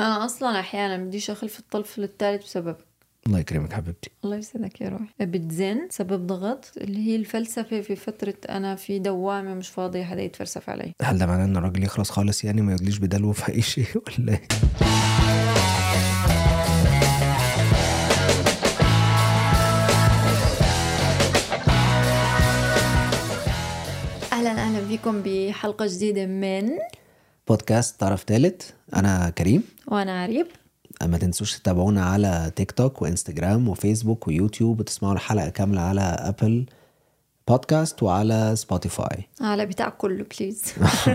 أنا أصلا أحيانا بديش أخلف الطفل الثالث بسببك الله يكرمك حبيبتي. الله يسعدك يا روحي. بتزن سبب ضغط اللي هي الفلسفة في فترة أنا في دوامة مش فاضية حدا يتفلسف علي. هل ده معناه إن الراجل يخلص خالص يعني ما يدليش بدلو في أي شيء ولا إيه؟ أهلا أهلا بكم بحلقة جديدة من بودكاست طرف تالت. أنا كريم. وأنا عريب. ما تنسوش تتابعونا على تيك توك وإنستجرام وفيسبوك ويوتيوب وتسمعوا الحلقة كاملة على أبل بودكاست وعلى سبوتيفاي. على بتاع كله please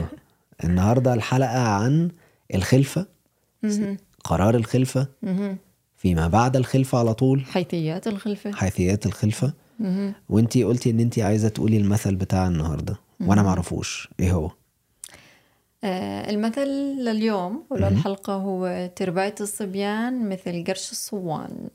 النهاردة الحلقة عن الخلفة. قرار الخلفة. فيما بعد الخلفة على طول. حيثيات الخلفة. حيثيات الخلفة. وانتي قلتي إن انتي عايزة تقولي المثل بتاع النهاردة. وأنا معرفوش. إيه هو؟ المثل لليوم وللحلقة هو ترباية الصبيان مثل قرش الصوان.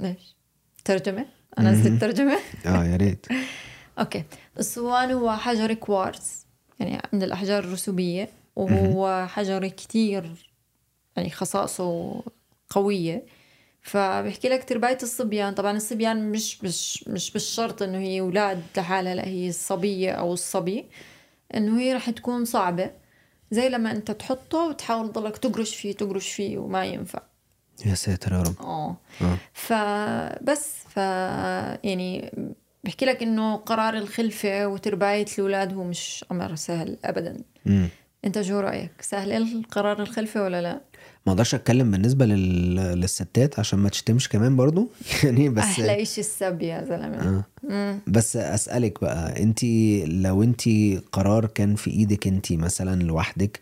ليش؟ ترجمة؟ أنا نسيت ترجمة؟ آه يا ريت. okay. الصوان هو حجر كوارتز يعني من الأحجار الرسوبية وهو حجر كتير يعني خصائصه قوية. فبحكي لك ترباية الصبيان. طبعا الصبيان مش مش مش بالشرط إنه هي أولاد لحالها لا هي الصبية أو الصبي. إنه هي رح تكون صعبة زي لما أنت تحطه وتحاول تضلك تقرش فيه تقرش فيه وما ينفع. يا ساتر يا رب. آه. آه. فبس ف يعني بحكي لك إنه قرار الخلفة وترباية الأولاد هو مش أمر سهل ابدا. مم. أنت شو رأيك؟ سهل قرار الخلفة ولا لا؟ ما أقدرش أتكلم بالنسبة لل... للستات عشان ما تشتمش كمان برضو. يعني بس أحلى إشي السب يا زلمة. آه. بس أسألك بقى انت لو انت قرار كان في إيدك انت مثلا لوحدك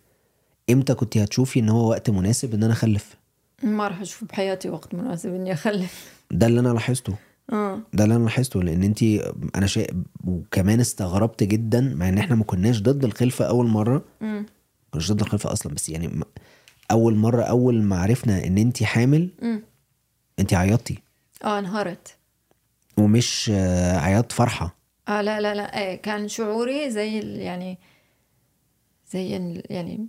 إمتى كنت هتشوفي إن هو وقت مناسب إن أنا أخلف؟ ما راح أشوف بحياتي وقت مناسب إني أخلف. ده اللي أنا لاحظته. آه. ده اللي أنا لاحظته لأن انت أنا شيء وكمان استغربت جدا مع إن إحنا ما كناش ضد الخلفة أول مرة. امم مش ضد الخلفة أصلا بس يعني أول مرة أول ما عرفنا إن انت حامل انت عيطتي. آه انهارت. ومش آه، عياط فرحة. آه لا لا لا إيه كان شعوري زي يعني زي يعني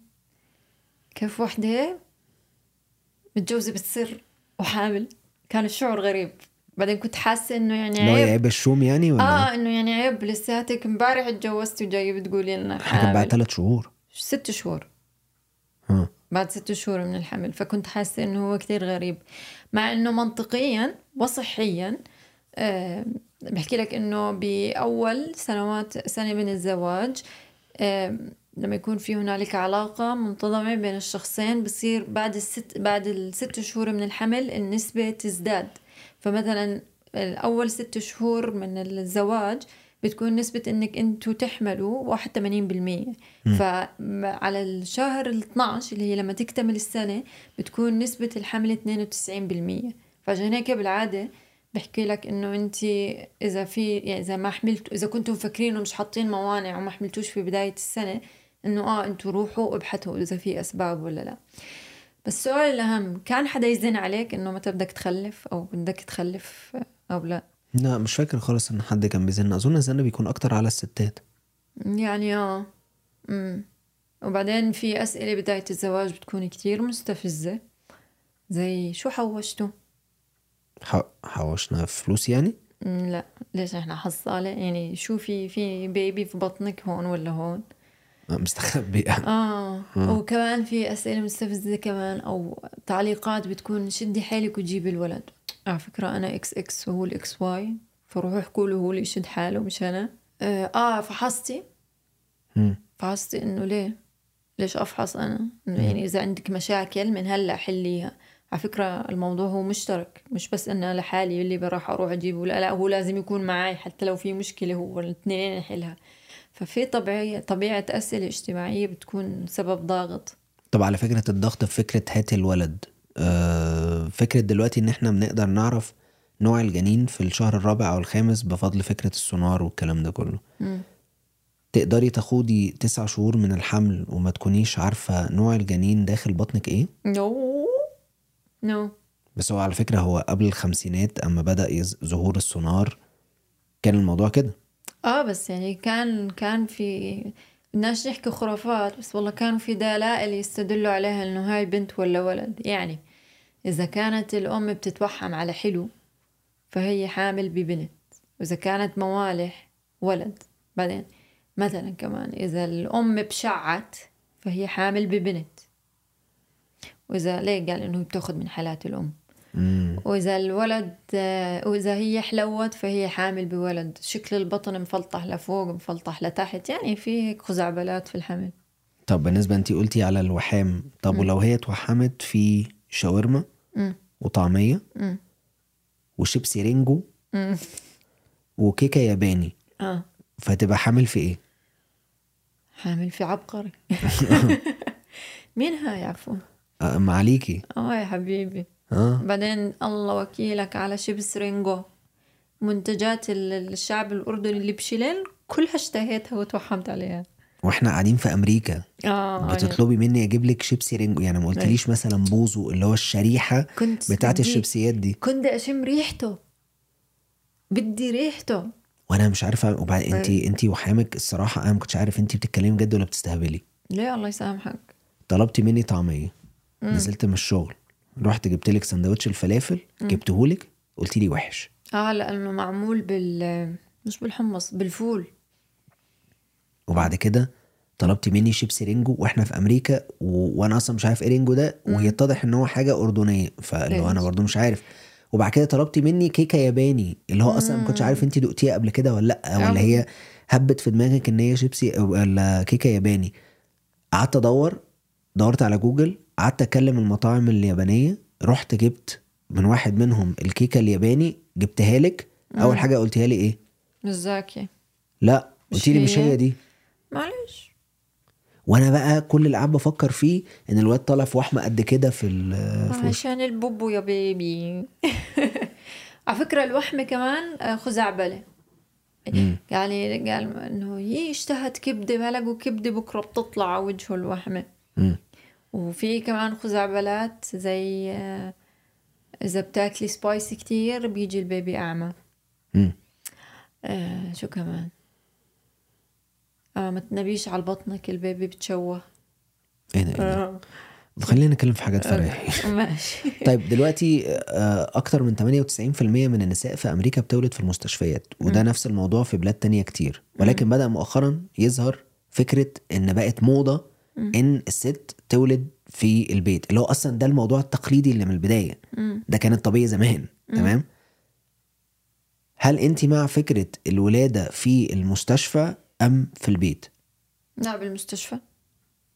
كيف وحدة متجوزة بالسر وحامل. كان الشعور غريب. بعدين كنت حاسة إنه يعني عيب. عيب الشوم يعني ولا آه إنه يعني عيب. لساتك امبارح اتجوزتي وجاي بتقولي إنك كان بعد حامل. ثلاث شهور. ست شهور. ها. بعد ست شهور من الحمل. فكنت حاسة إنه هو كتير غريب. مع إنه منطقيا وصحيا آه بحكي لك إنه بأول سنوات سنة من الزواج آه لما يكون في هنالك علاقة منتظمة بين الشخصين بصير بعد الست بعد الست شهور من الحمل النسبة تزداد. فمثلا الأول ست شهور من الزواج بتكون نسبة إنك إنتوا تحملوا واحد تمانين بالمية. فعلى الشهر ال 12 اللي هي لما تكتمل السنة بتكون نسبة الحمل 92% فعشان هيك بالعادة بحكي لك إنه انت إذا في يعني إذا ما حملتوا إذا كنتم مفكرين مش حاطين موانع وما حملتوش في بداية السنة إنه آه أنتوا روحوا ابحثوا إذا في أسباب ولا لا. بس السؤال الأهم كان حدا يزن عليك إنه متى بدك تخلف أو بدك تخلف أو لا؟ لا مش فاكر خالص ان حد كان بيزن. أظن الزن بيكون أكتر على الستات. يعني آه. امم وبعدين في أسئلة بداية الزواج بتكون كتير مستفزة زي شو حوشتوا؟ حوشنا فلوس يعني؟ لا ليش إحنا حصالة؟ يعني شو في في baby في بطنك هون ولا هون؟ آه، مستخبي آه وكمان في أسئلة مستفزة كمان أو تعليقات بتكون شدي حيلك وجيبي الولد. على فكرة أنا إكس إكس وهو ال XY فروحوا احكوا له هو اللي يشد حاله مش أنا. آه, آه فحصتي. فحصتي إنه ليه؟ ليش أفحص أنا؟ يعني إذا عندك مشاكل من هلأ حليها. على فكرة الموضوع هو مشترك مش بس أنا لحالي اللي راح أروح أجيبه لا لا هو لازم يكون معي حتى لو في مشكلة هو الاثنين نحلها ففي طبيعية طبيعة أسئلة اجتماعية بتكون سبب ضاغط. طب على فكرة الضغط في فكرة هات الولد آه، فكرة دلوقتي إن إحنا بنقدر نعرف نوع الجنين في الشهر الرابع أو الخامس بفضل فكرة السونار والكلام ده كله. مم. تقدري تاخدي تسع شهور من الحمل وما تكونيش عارفة نوع الجنين داخل بطنك إيه؟ no no بس هو على فكرة هو قبل الخمسينات أما بدأ يز- ظهور السونار كان الموضوع كده. آه بس يعني كان كان في بدناش نحكي خرافات بس والله كانوا في دلائل يستدلوا عليها إنه هاي بنت ولا ولد. يعني إذا كانت الأم بتتوحم على حلو فهي حامل ببنت. وإذا كانت موالح ولد. بعدين مثلا كمان إذا الأم بشعت فهي حامل ببنت. وإذا ليه قال إنه بتأخذ من حالات الأم. مم. وإذا الولد وإذا هي حلوت فهي حامل بولد. شكل البطن مفلطح لفوق مفلطح لتحت. يعني في خزعبلات في الحمل. طب بالنسبة انت قلتي على الوحام. طب ولو هي اتوحمت في شاورما مم. وطعمية مم. وشيبسي رينجو مم. وكيكة ياباني آه. فتبقى حامل في إيه؟ حامل في عبقري. مين هاي؟ عفوا. آه، ما عليكي؟ آه يا حبيبي. آه بعدين الله وكيلك على شيبس رينجو. منتجات ال- الشعب الأردني اللي بشيلين كلها اشتهيتها وتوحمت عليها. وإحنا قاعدين في أمريكا. آه بتطلبي مني أجيب لك شيبسي رينجو. يعني ما قلتليش مثلا بوزو اللي هو الشريحة كنت بتاعت الشيبسيات دي. كنت أشم ريحته. بدي ريحته. وأنا مش عارفة. وبعد انت انت وحامك الصراحة أنا ما كنتش عارف انت بتتكلمي بجد ولا بتستهبلي. ليه الله يسامحك؟ طلبتي مني طعمية. نزلت من الشغل. رحت جبت لك سندوتش الفلافل جبتهولك قلت لي وحش. آه لأنه معمول بال مش بالحمص بالفول. وبعد كده طلبتي مني شيبسي رينجو وإحنا في أمريكا و... وأنا أصلا مش عارف إيه رينجو ده ويتضح إن هو حاجة أردنية. فاللي هو أنا برضو مش عارف. وبعد كده طلبتي مني كيكة ياباني. اللي هو أصلا ما كنتش عارف انت دقتيها قبل كده ولا لأ آه. ولا هي هبت في دماغك إن هي شيبسي ولا كيكة ياباني. قعدت أدور دورت على جوجل قعدت أكلم المطاعم اليابانية رحت جبت من واحد منهم الكيكة الياباني جبتها لك. أول حاجة قلتيها لي إيه؟ مش زاكي لا قلت لي مش هي؟ هي دي. معلش. وأنا بقى كل اللي قاعد بفكر فيه إن الواد طالع في وحمة قد كده في ال- عشان البوبو يا بيبي. على فكرة الوحمة كمان آه، خزعبلة. يعني قال إنه يي اشتهت كبدة ما لقوا كبدة بكرة بتطلع على وجهه الوحمة. مم. وفي كمان خزعبلات زي آه، إذا بتاكلي spicy كتير بيجي ال baby أعمى. مم. آه شو كمان؟ آه ما تنبيش على بطنك ال baby بتشوه. إيه إيه؟ آه. خلينا نتكلم في حاجات فريحي ماشي. طيب دلوقتي آه، أكتر من 98% من النساء في أمريكا بتولد في المستشفيات وده نفس الموضوع في بلاد تانية كتير. ولكن بدأ مؤخرا يظهر فكرة إن بقت موضة إن الست تولد في البيت اللي هو أصلا ده الموضوع التقليدي اللي من البداية. ده كان الطبيعي زمان تمام؟ هل انت مع فكرة الولادة في المستشفى أم في البيت؟ لا بالمستشفى.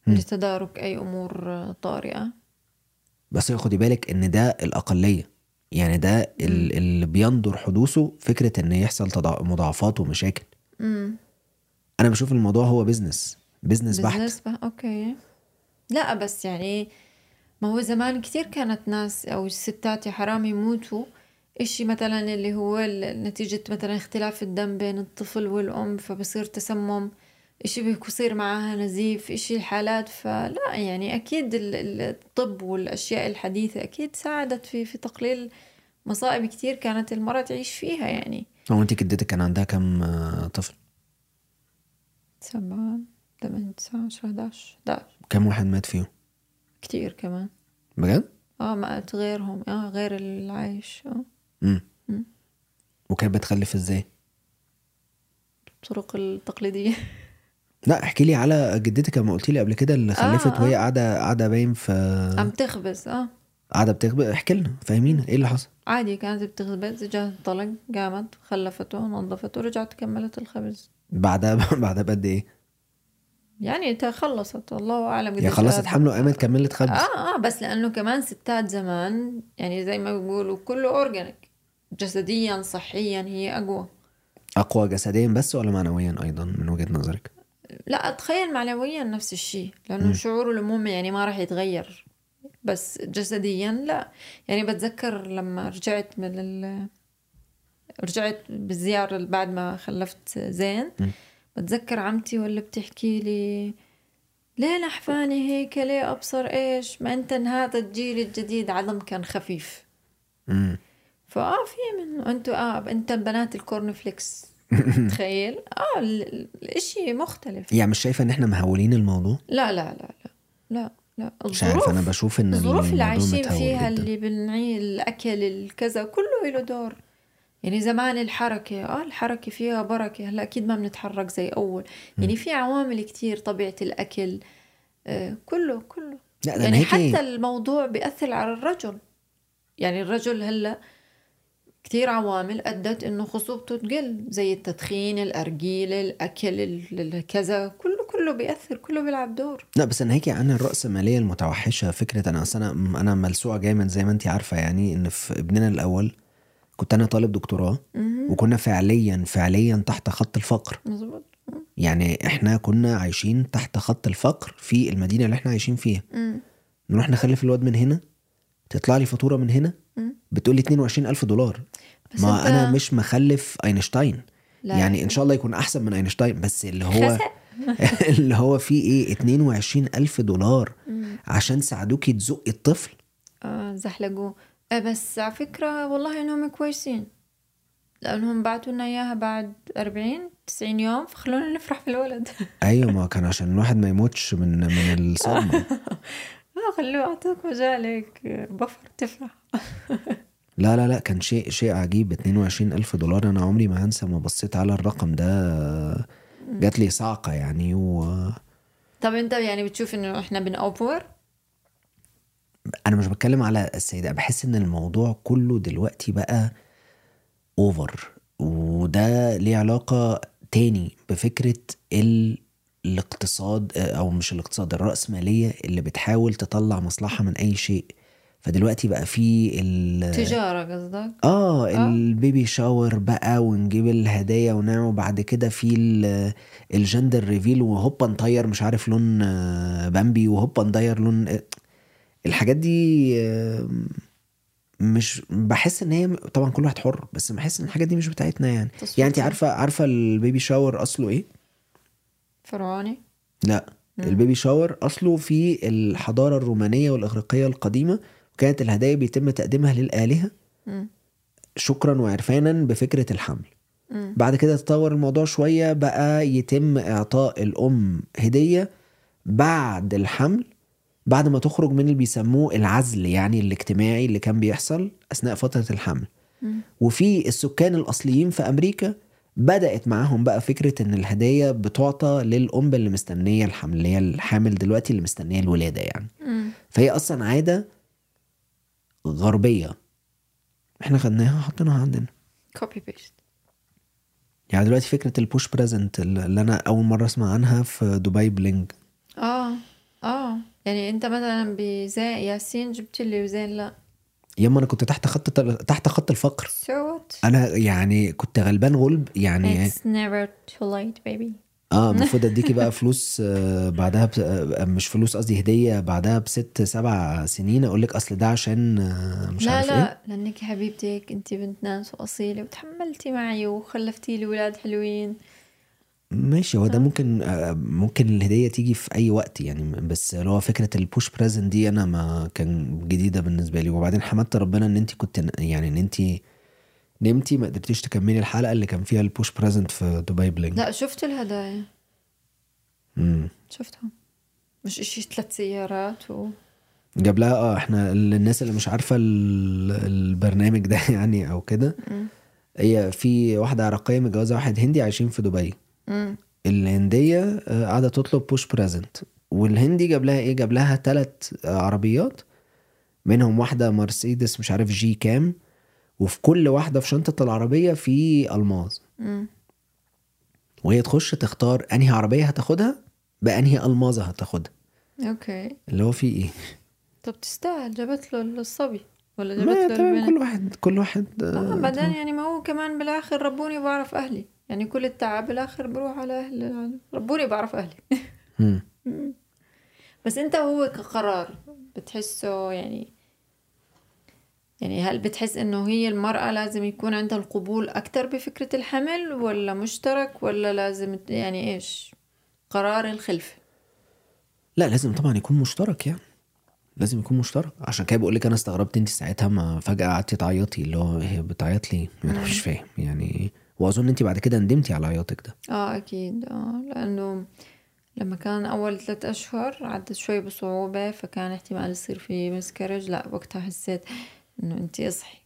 لتدارك أي أمور آه، طارئة. بس خدي بالك إن ده الأقلية. يعني ده ال- اللي بيندر حدوثه فكرة إن يحصل مضاعفات ومشاكل. امم أنا بشوف الموضوع هو business business بحت okay لا بس يعني ما هو زمان كتير كانت ناس أو الستات يا حرام يموتوا. إشي مثلا اللي هو نتيجة مثلا اختلاف الدم بين الطفل والأم فبصير تسمم. إشي بيصير معاها نزيف إشي الحالات فلا يعني أكيد ال- ال- الطب والأشياء الحديثة أكيد ساعدت في في تقليل مصائب كتير كانت المرأة تعيش فيها يعني. هو أنت جدتك كان عندها كام آه، طفل؟ سبعة. ثمانية تسعة عشرة 11 11 كام واحد مات فيهم؟ كتير كمان. بجد؟ آه ما غيرهم. آه غير العايش. آه. امم وكانت بتخلف إزاي؟ الطرق التقليدية. لا احكي لي على جدتك لما قلت لي قبل كده اللي خلفت آه. وهي قاعدة قاعدة باين في عم تخبز آه. قاعدة بتخبئ احكي لنا فاهمينا إيه اللي حصل؟ عادي كانت بتخبز. جات طلق قامت خلفته نظفته ورجعت كملت الخبز. بعدها بعدها بقد إيه؟ يعني تا- خلصت الله اعلم قديش خلصت. حمل وقامت كملت خبز آه آه بس لأنه كمان ستات زمان يعني زي ما بيقولوا كله اورجانيك جسديا صحيا هي أقوى. أقوى جسديا بس ولا معنويا أيضا من وجهة نظرك؟ لا أتخيل معنويا نفس الشيء لأنه شعور الأمومة يعني ما راح يتغير. بس جسديا لا. يعني بتذكر لما رجعت من ال... رجعت بالزيارة بعد ما خلفت زين بتذكر عمتي ولا بتحكي لي ليه نحفاني هيك؟ ليه أبصر إيش؟ ما أنت هذا الجيل الجديد. عظم كان خفيف. امم فآه في منه أنتوا آه أنت بنات ال corn flakes تخيل؟ آه ال- الإشي مختلف. يعني مش شايفة إن إحنا مهولين الموضوع؟ لا لا لا لا لا لا. مش عارف أنا بشوف إن الظروف اللي عايشين فيها جدا. اللي بنعي الأكل الكذا كله له دور. يعني زمان الحركة آه الحركة فيها بركة هلأ أكيد ما بنتحرك زي أول. يعني في عوامل كتير طبيعة الأكل آه كله كله. لا يعني أنا هيك حتى الموضوع بيأثر على الرجل. يعني الرجل هلأ كتير عوامل أدت إنه خصوبته تقل زي التدخين الأرجيلة الأكل ال- ال- كذا. كله كله بيأثر كله بيلعب دور. لا بس ناهيكي عن الرأسمالية المتوحشة فكرة أنا أصل أنا أنا ملسوعة جامد زي ما أنت عارفة يعني إن في ابننا الأول كنت أنا طالب دكتوراه وكنا فعليا فعليا تحت خط الفقر. مظبوط. يعني إحنا كنا عايشين تحت خط الفقر في المدينة اللي إحنا عايشين فيها. مم. نروح نخلف الواد من هنا تطلع لي فاتورة من هنا مم. بتقول لي 22 ألف دولار. بس ما أنت- أنا مش مخلف أينشتاين. لا. يعني إن شاء الله يكون أحسن من أينشتاين بس اللي هو. اللي هو فيه إيه؟ 22 ألف دولار عشان ساعدوكي تزقي الطفل. زحلقوه. آه بس على فكرة والله إنهم كويسين. لأنهم بعتوا لنا إياها بعد 40 90 يوم فخلونا نفرح بالولد أيوه ما كان عشان الواحد ما يموتش من من الصدمة. آه خلوه أعطوك مجالك. بفر تفرح. لا لا لا كان شيء شيء عجيب. 22 ألف دولار. أنا عمري ما هنسى ما بصيت على الرقم ده. جات لي صعقة يعني وأنا طب أنت يعني بتشوف إنه إحنا بنأوفر؟ مش بتكلم على السيدة بحس إن الموضوع كله دلوقتي بقى أوفر وده ليه علاقة تاني بفكرة ال... الاقتصاد أو مش الاقتصاد الرأسمالية اللي بتحاول تطلع مصلحة من أي شيء. فدلوقتي بقى في ال... تجارة قصدك؟ آه البيبي شاور بقى ونجيب الهدايا ونعمل وبعد كده في ال- ال gender reveal وهوبا نطير مش عارف لون آه، بامبي وهوبا نطير لون آه، الحاجات دي مش بحس إن هي طبعا كل واحد حر بس بحس إن الحاجات دي مش بتاعتنا يعني. تصوير. يعني انت عارفة عارفة ال baby shower أصله إيه؟ فرعوني؟ لا. ال baby shower أصله في الحضارة الرومانية والإغريقية القديمة وكانت الهدايا بيتم تقديمها للآلهة. مم. شكرا وعرفانا بفكرة الحمل. مم. بعد كده تطور الموضوع شوية بقى يتم إعطاء الأم هدية بعد الحمل بعد ما تخرج من اللي بيسموه العزل يعني الاجتماعي اللي كان بيحصل أثناء فترة الحمل. وفي السكان الأصليين في أمريكا بدأت معاهم بقى فكرة إن الهدايا بتعطى للأم اللي مستنية الحمل اللي هي الحامل دلوقتي اللي مستنية الولادة يعني. فهي أصلا عادة غربية. إحنا خدناها وحطيناها عندنا. copy paste يعني دلوقتي فكرة ال push present اللي أنا أول مرة أسمع عنها في دبي Bling يعني انت مثلا بزين ياسين جبت لي وزين لا. ياما أنا كنت تحت خط تحت خط الفقر. What? أنا يعني كنت غلبان غلب يعني it's never too late baby. آه المفروض أديكي بقى فلوس آه، بعدها بس- آه، مش فلوس قصدي هدية بعدها بست سبع سنين أقول لك أصل ده عشان آه، مش لا عارف لا. إيه. لأنك حبيبتك انت بنت ناس وأصيلة وتحملتي معي وخلفتي لي ولاد حلوين. ماشي هو ده ممكن آه، ممكن الهدية تيجي في أي وقت يعني بس اللي هو فكرة ال push present دي أنا ما كان جديدة بالنسبة لي. وبعدين حمدت ربنا إن انت كنت يعني إن انت نمتي ما قدرتيش تكملي الحلقة اللي كان فيها ال push present في دبي Bling لا شفت الهدايا. مم. شفتهم. مش إشي ثلاث سيارات و جاب لها آه إحنا الناس اللي مش عارفة ال- البرنامج ده يعني أو كده. هي في واحدة عراقية متجوزة واحد هندي عايشين في دبي مم. الهندية آه، قاعدة تطلب push present والهندي جاب لها إيه؟ جاب لها ثلاث عربيات. منهم واحدة مرسيدس مش عارف G كام. وفي كل واحدة في شنطة العربية في ألماظ. وهي تخش تختار أنهي عربية هتاخدها بأنهي الماظه هتاخدها. أوكي. اللي هو في إيه؟ طب تستاهل جابت له الصبي ولا جابت له تمام كل واحد كل واحد آه آه، بعدين يعني ما هو كمان بالآخر ربوني بعرف أهلي. يعني كل التعب بالاخر بروح على أهل ربوني بعرف أهلي. بس أنت هو كقرار بتحسه يعني يعني هل بتحس إنه هي المرأة لازم يكون عندها القبول أكتر بفكرة الحمل ولا مشترك ولا لازم يعني إيش؟ قرار الخلفة لا لازم طبعا يكون مشترك يعني. لازم يكون مشترك. عشان كده بقول لك أنا استغربت أنت ساعتها ما فجأة قعدتي تعيطي اللي هو هي بتعيط ليه أنا مش فاهم. يعني وأظن انت بعد كده ندمتي على عياطك ده. آه أكيد. آه لأنه لما كان أول ثلاث أشهر عدت شوي بصعوبة فكان احتمال يصير في مسكرج لا وقتها حسيت إنه انت أصحي.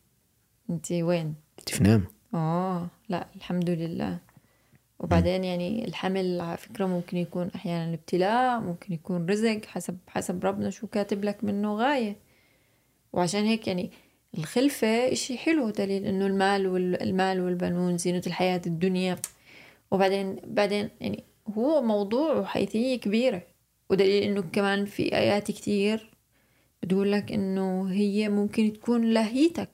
انت وين؟ انت في نام آه لا الحمد لله. وبعدين يعني الحمل على فكرة ممكن يكون أحيانا ابتلاء ممكن يكون رزق حسب حسب ربنا شو كاتب لك منه غاية. وعشان هيك يعني الخلفة إشي حلو دليل إنه المال والمال والبنون زينة الحياة الدنيا. وبعدين بعدين يعني هو موضوع وحيثية كبيرة. ودليل إنه كمان في آيات كتير بتقول لك إنه هي ممكن تكون لهيتك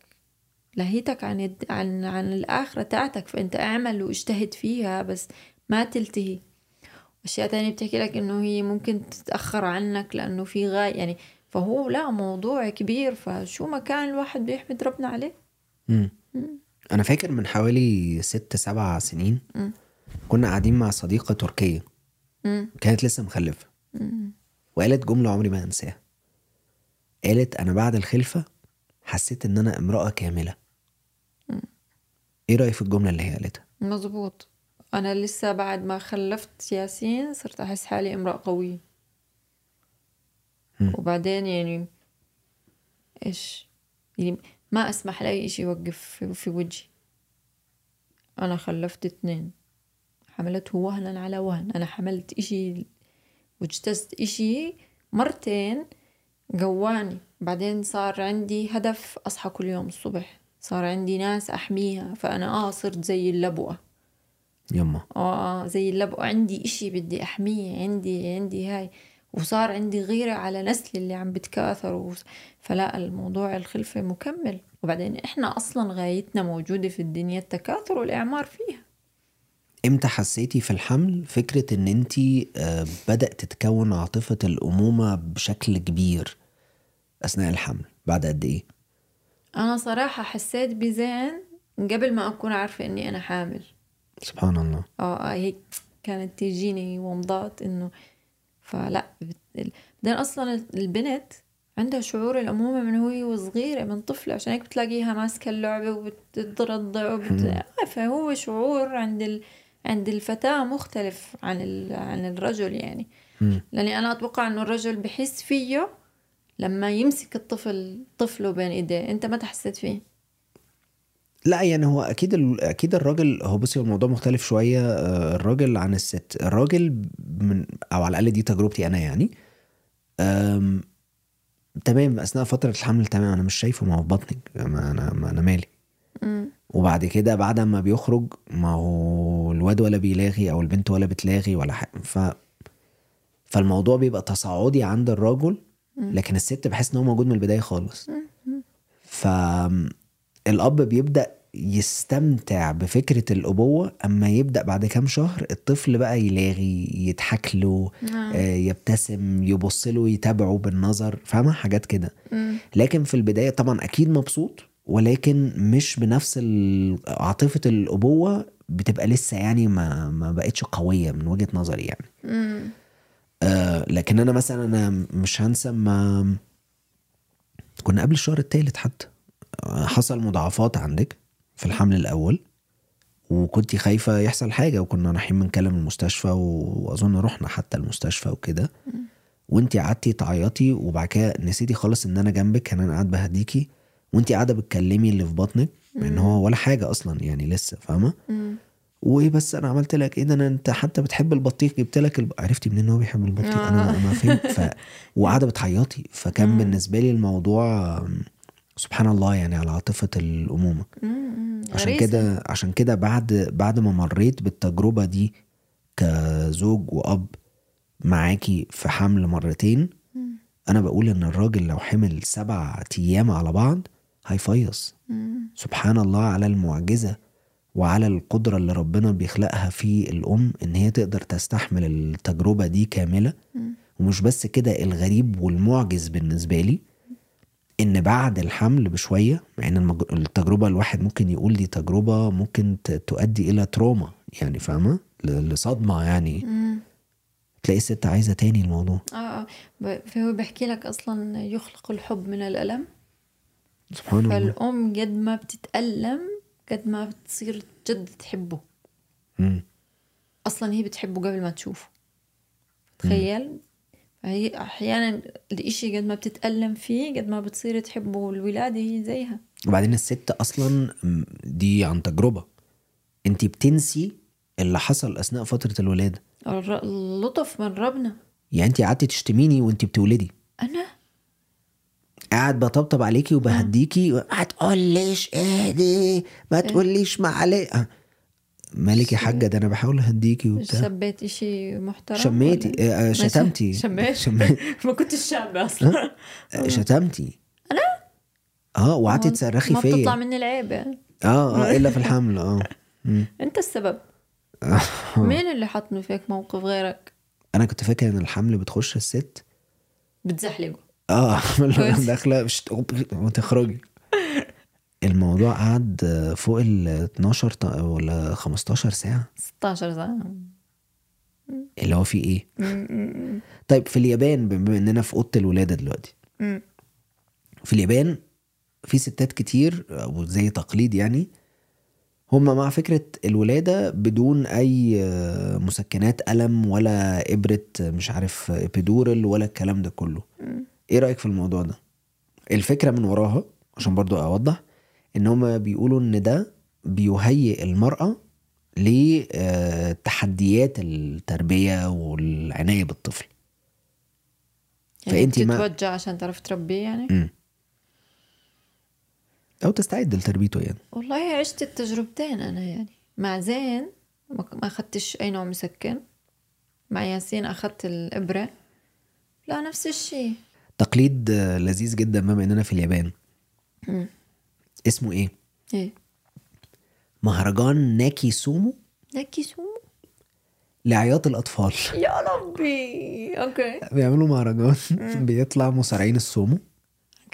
لهيتك عن. عن عن الآخرة تاعتك. فأنت اعمل واجتهد فيها بس ما تلتهي. أشياء تانية بتحكي لك إنه هي ممكن تتأخر عنك لأنه في غاية يعني فهو لا موضوع كبير فشو ما كان الواحد بيحمد ربنا عليه. مم. أنا فاكر من حوالي ست سبع سنين مم. كنا قاعدين مع صديقة تركية. مم. كانت لسه مخلفة. مم. وقالت جملة عمري ما أنساها. قالت أنا بعد الخلفة حسيت إن أنا امرأة كاملة. إيه رأيك في الجملة اللي هي قالتها؟ مزبوط أنا لسه بعد ما خلفت ياسين صرت أحس حالي امرأة قوية. وبعدين يعني إيش؟ يعني ما أسمح لأي إشي يوقف في, في وجهي. أنا خلفت اتنين حملته وهنا على وهن. أنا حملت إشي واجتزت إشي مرتين قواني. بعدين صار عندي هدف أصحى كل يوم الصبح. صار عندي ناس أحميها فأنا آه صرت زي اللبوة. يما. آه زي اللبقة عندي إشي بدي أحميه عندي عندي هاي. وصار عندي غيرة على نسلي اللي عم بتكاثر. فلا الموضوع الخلفة مكمل. وبعدين إحنا أصلا غايتنا موجودة في الدنيا التكاثر والإعمار فيها. إمتى حسيتي في الحمل فكرة إن أنت بدأت تتكون عاطفة الأمومة بشكل كبير أثناء الحمل؟ بعد قد إيه؟ أنا صراحة حسيت بزين قبل ما أكون عارفة إني أنا حامل. سبحان الله. آه آه، هيك كانت تيجيني ومضات إنه فلا بعدين أصلا البنت عندها شعور الأمومة من وهي وصغيرة من طفلة عشان هيك بتلاقيها ماسكة اللعبة وبترضع وبت... آه، فهو شعور عند ال... عند الفتاة مختلف عن ال... عن الرجل يعني. لأني أنا أتوقع إنه الرجل بحس فيه لما يمسك الطفل طفله بين إيديه. أنت ما تحسيت فيه؟ لا يعني هو أكيد ال- أكيد الراجل هو بصي الموضوع مختلف شوية. آه، الراجل عن الست. الراجل من أو على الأقل دي تجربتي أنا يعني. أم تمام أثناء فترة الحمل تمام أنا مش شايفه ما هو في بطنك ما أنا ما أنا مالي. وبعد كده بعد ما بيخرج ما هو الواد ولا بيلاغي أو البنت ولا بتلاغي ولا حاجة. ف فالموضوع بيبقى تصاعدي عند الراجل لكن الست بحس إن هو موجود من البداية خالص. فالاب بيبدأ يستمتع بفكرة الأبوة أما يبدأ بعد كام شهر الطفل بقى يلاغي يضحك له نعم. آه، يبتسم يبص له يتابعه بالنظر فاهمة حاجات كده. لكن في البداية طبعا أكيد مبسوط ولكن مش بنفس ال- عاطفة الأبوة بتبقى لسه يعني ما ما بقتش قوية من وجهة نظري يعني مم. آه لكن أنا مثلا أنا مش هنسى ما كنا قبل الشهر الثالث حتى حصل مضاعفات عندك في الحمل الأول وكنت خايفة يحصل حاجة وكنا رايحين بنكلم المستشفى وأظن رحنا حتى المستشفى وكده. وأنت قعدتي تعيطي وبعد كده نسيتي خالص إن أنا جنبك كان أنا قاعد بهديكي. وأنت قاعدة بتكلمي اللي في بطنك مع إن هو ولا حاجة أصلا يعني لسه فاهمة. وإيه بس أنا عملت لك إيه ده؟ أنا أنت حتى بتحب البطيخ جبت لك الب... عرفتي منين إن هو بيحب البطيخ؟ أنا ما فهمت. ف... وقاعدة بتعيطي. فكان بالنسبة لي الموضوع سبحان الله يعني على عاطفة الأمومة مم. عشان. كده عشان كده بعد بعد ما مريت بالتجربة دي كزوج وأب معاكي في حمل مرتين أنا بقول إن الراجل لو حمل سبع أيام على بعض هيفيص. سبحان الله على المعجزة وعلى القدرة اللي ربنا بيخلقها في الأم إن هي تقدر تستحمل التجربة دي كاملة ومش بس كده الغريب والمعجز بالنسبة لي إن بعد الحمل بشوية مع إن المج... التجربة الواحد ممكن يقول دي تجربة ممكن. تؤدي إلى تروما يعني فاهمة ل... لصدمة يعني مم. تلاقي الست عايزة تاني الموضوع آه. ب- فهو بحكي لك أصلا يخلق الحب من الألم سبحان الله فالأم قد ما بتتألم قد ما بتصير جد تحبه مم. أصلا هي بتحبه قبل ما تشوفه تخيل فهي أحيانا الإشي قد ما بتتألم فيه قد ما بتصير تحبه والولادة هي زيها. وبعدين الست أصلا دي عن تجربة. أنت بتنسي اللي حصل أثناء فترة الولادة. اللطف من ربنا. يعني أنت قعدتي تشتميني وأنت بتولدي. أنا؟ قاعد بطبطب عليكي وبهديكي ما تقوليش إيه دي ما تقوليش معلقه مالك يا حاجة ده أنا بحاول أهديكي وبتاع. شبيت إشي محترم شميتي؟ ولا؟ آه، آه، شتمتي. شميت؟ ما كنتش شابة أصلا. آه، شتمتي. أنا؟ آه وقعدتي تصرخي ما بتطلع فيا. مني العيب يعني. آه آه إلا في الحمل آه. أنت السبب. مين اللي حطني فيك موقف غيرك؟ أنا كنت فاكر إن الحمل بتخش الست. بتزحلقه آه. داخلة مش وتخرجي الموضوع قعد فوق ال 12 ط- ولا 15 ساعة. 16 سنة اللي هو فيه إيه؟ طيب في اليابان بما إننا في أوضة الولادة دلوقتي. في اليابان في ستات كتير أو زي تقليد يعني هم مع فكرة الولادة بدون أي مسكنات ألم ولا إبرة مش عارف إبيدورال ولا الكلام ده كله. إيه رأيك في الموضوع ده؟ الفكرة من وراها عشان برضو أوضح. إن هم بيقولوا إن ده بيهيئ المرأة لتحديات التربية والعناية بالطفل. يعني ما- بتتوجع عشان تعرف تربيه يعني؟ مم. أو تستعد لتربيته يعني. والله عشت التجربتين أنا يعني. مع زين ما ما أخدتش أي نوع مسكن. مع ياسين أخدت الإبرة. لا نفس الشيء. تقليد آه، لذيذ جدا بما إننا في اليابان. اسمه إيه؟ إيه؟ مهرجان ناكي سومو؟ نكي سومو؟ لعياط الأطفال. يا ربي. Okay. بيعملوا مهرجان. بيطلع مصارعين السومو.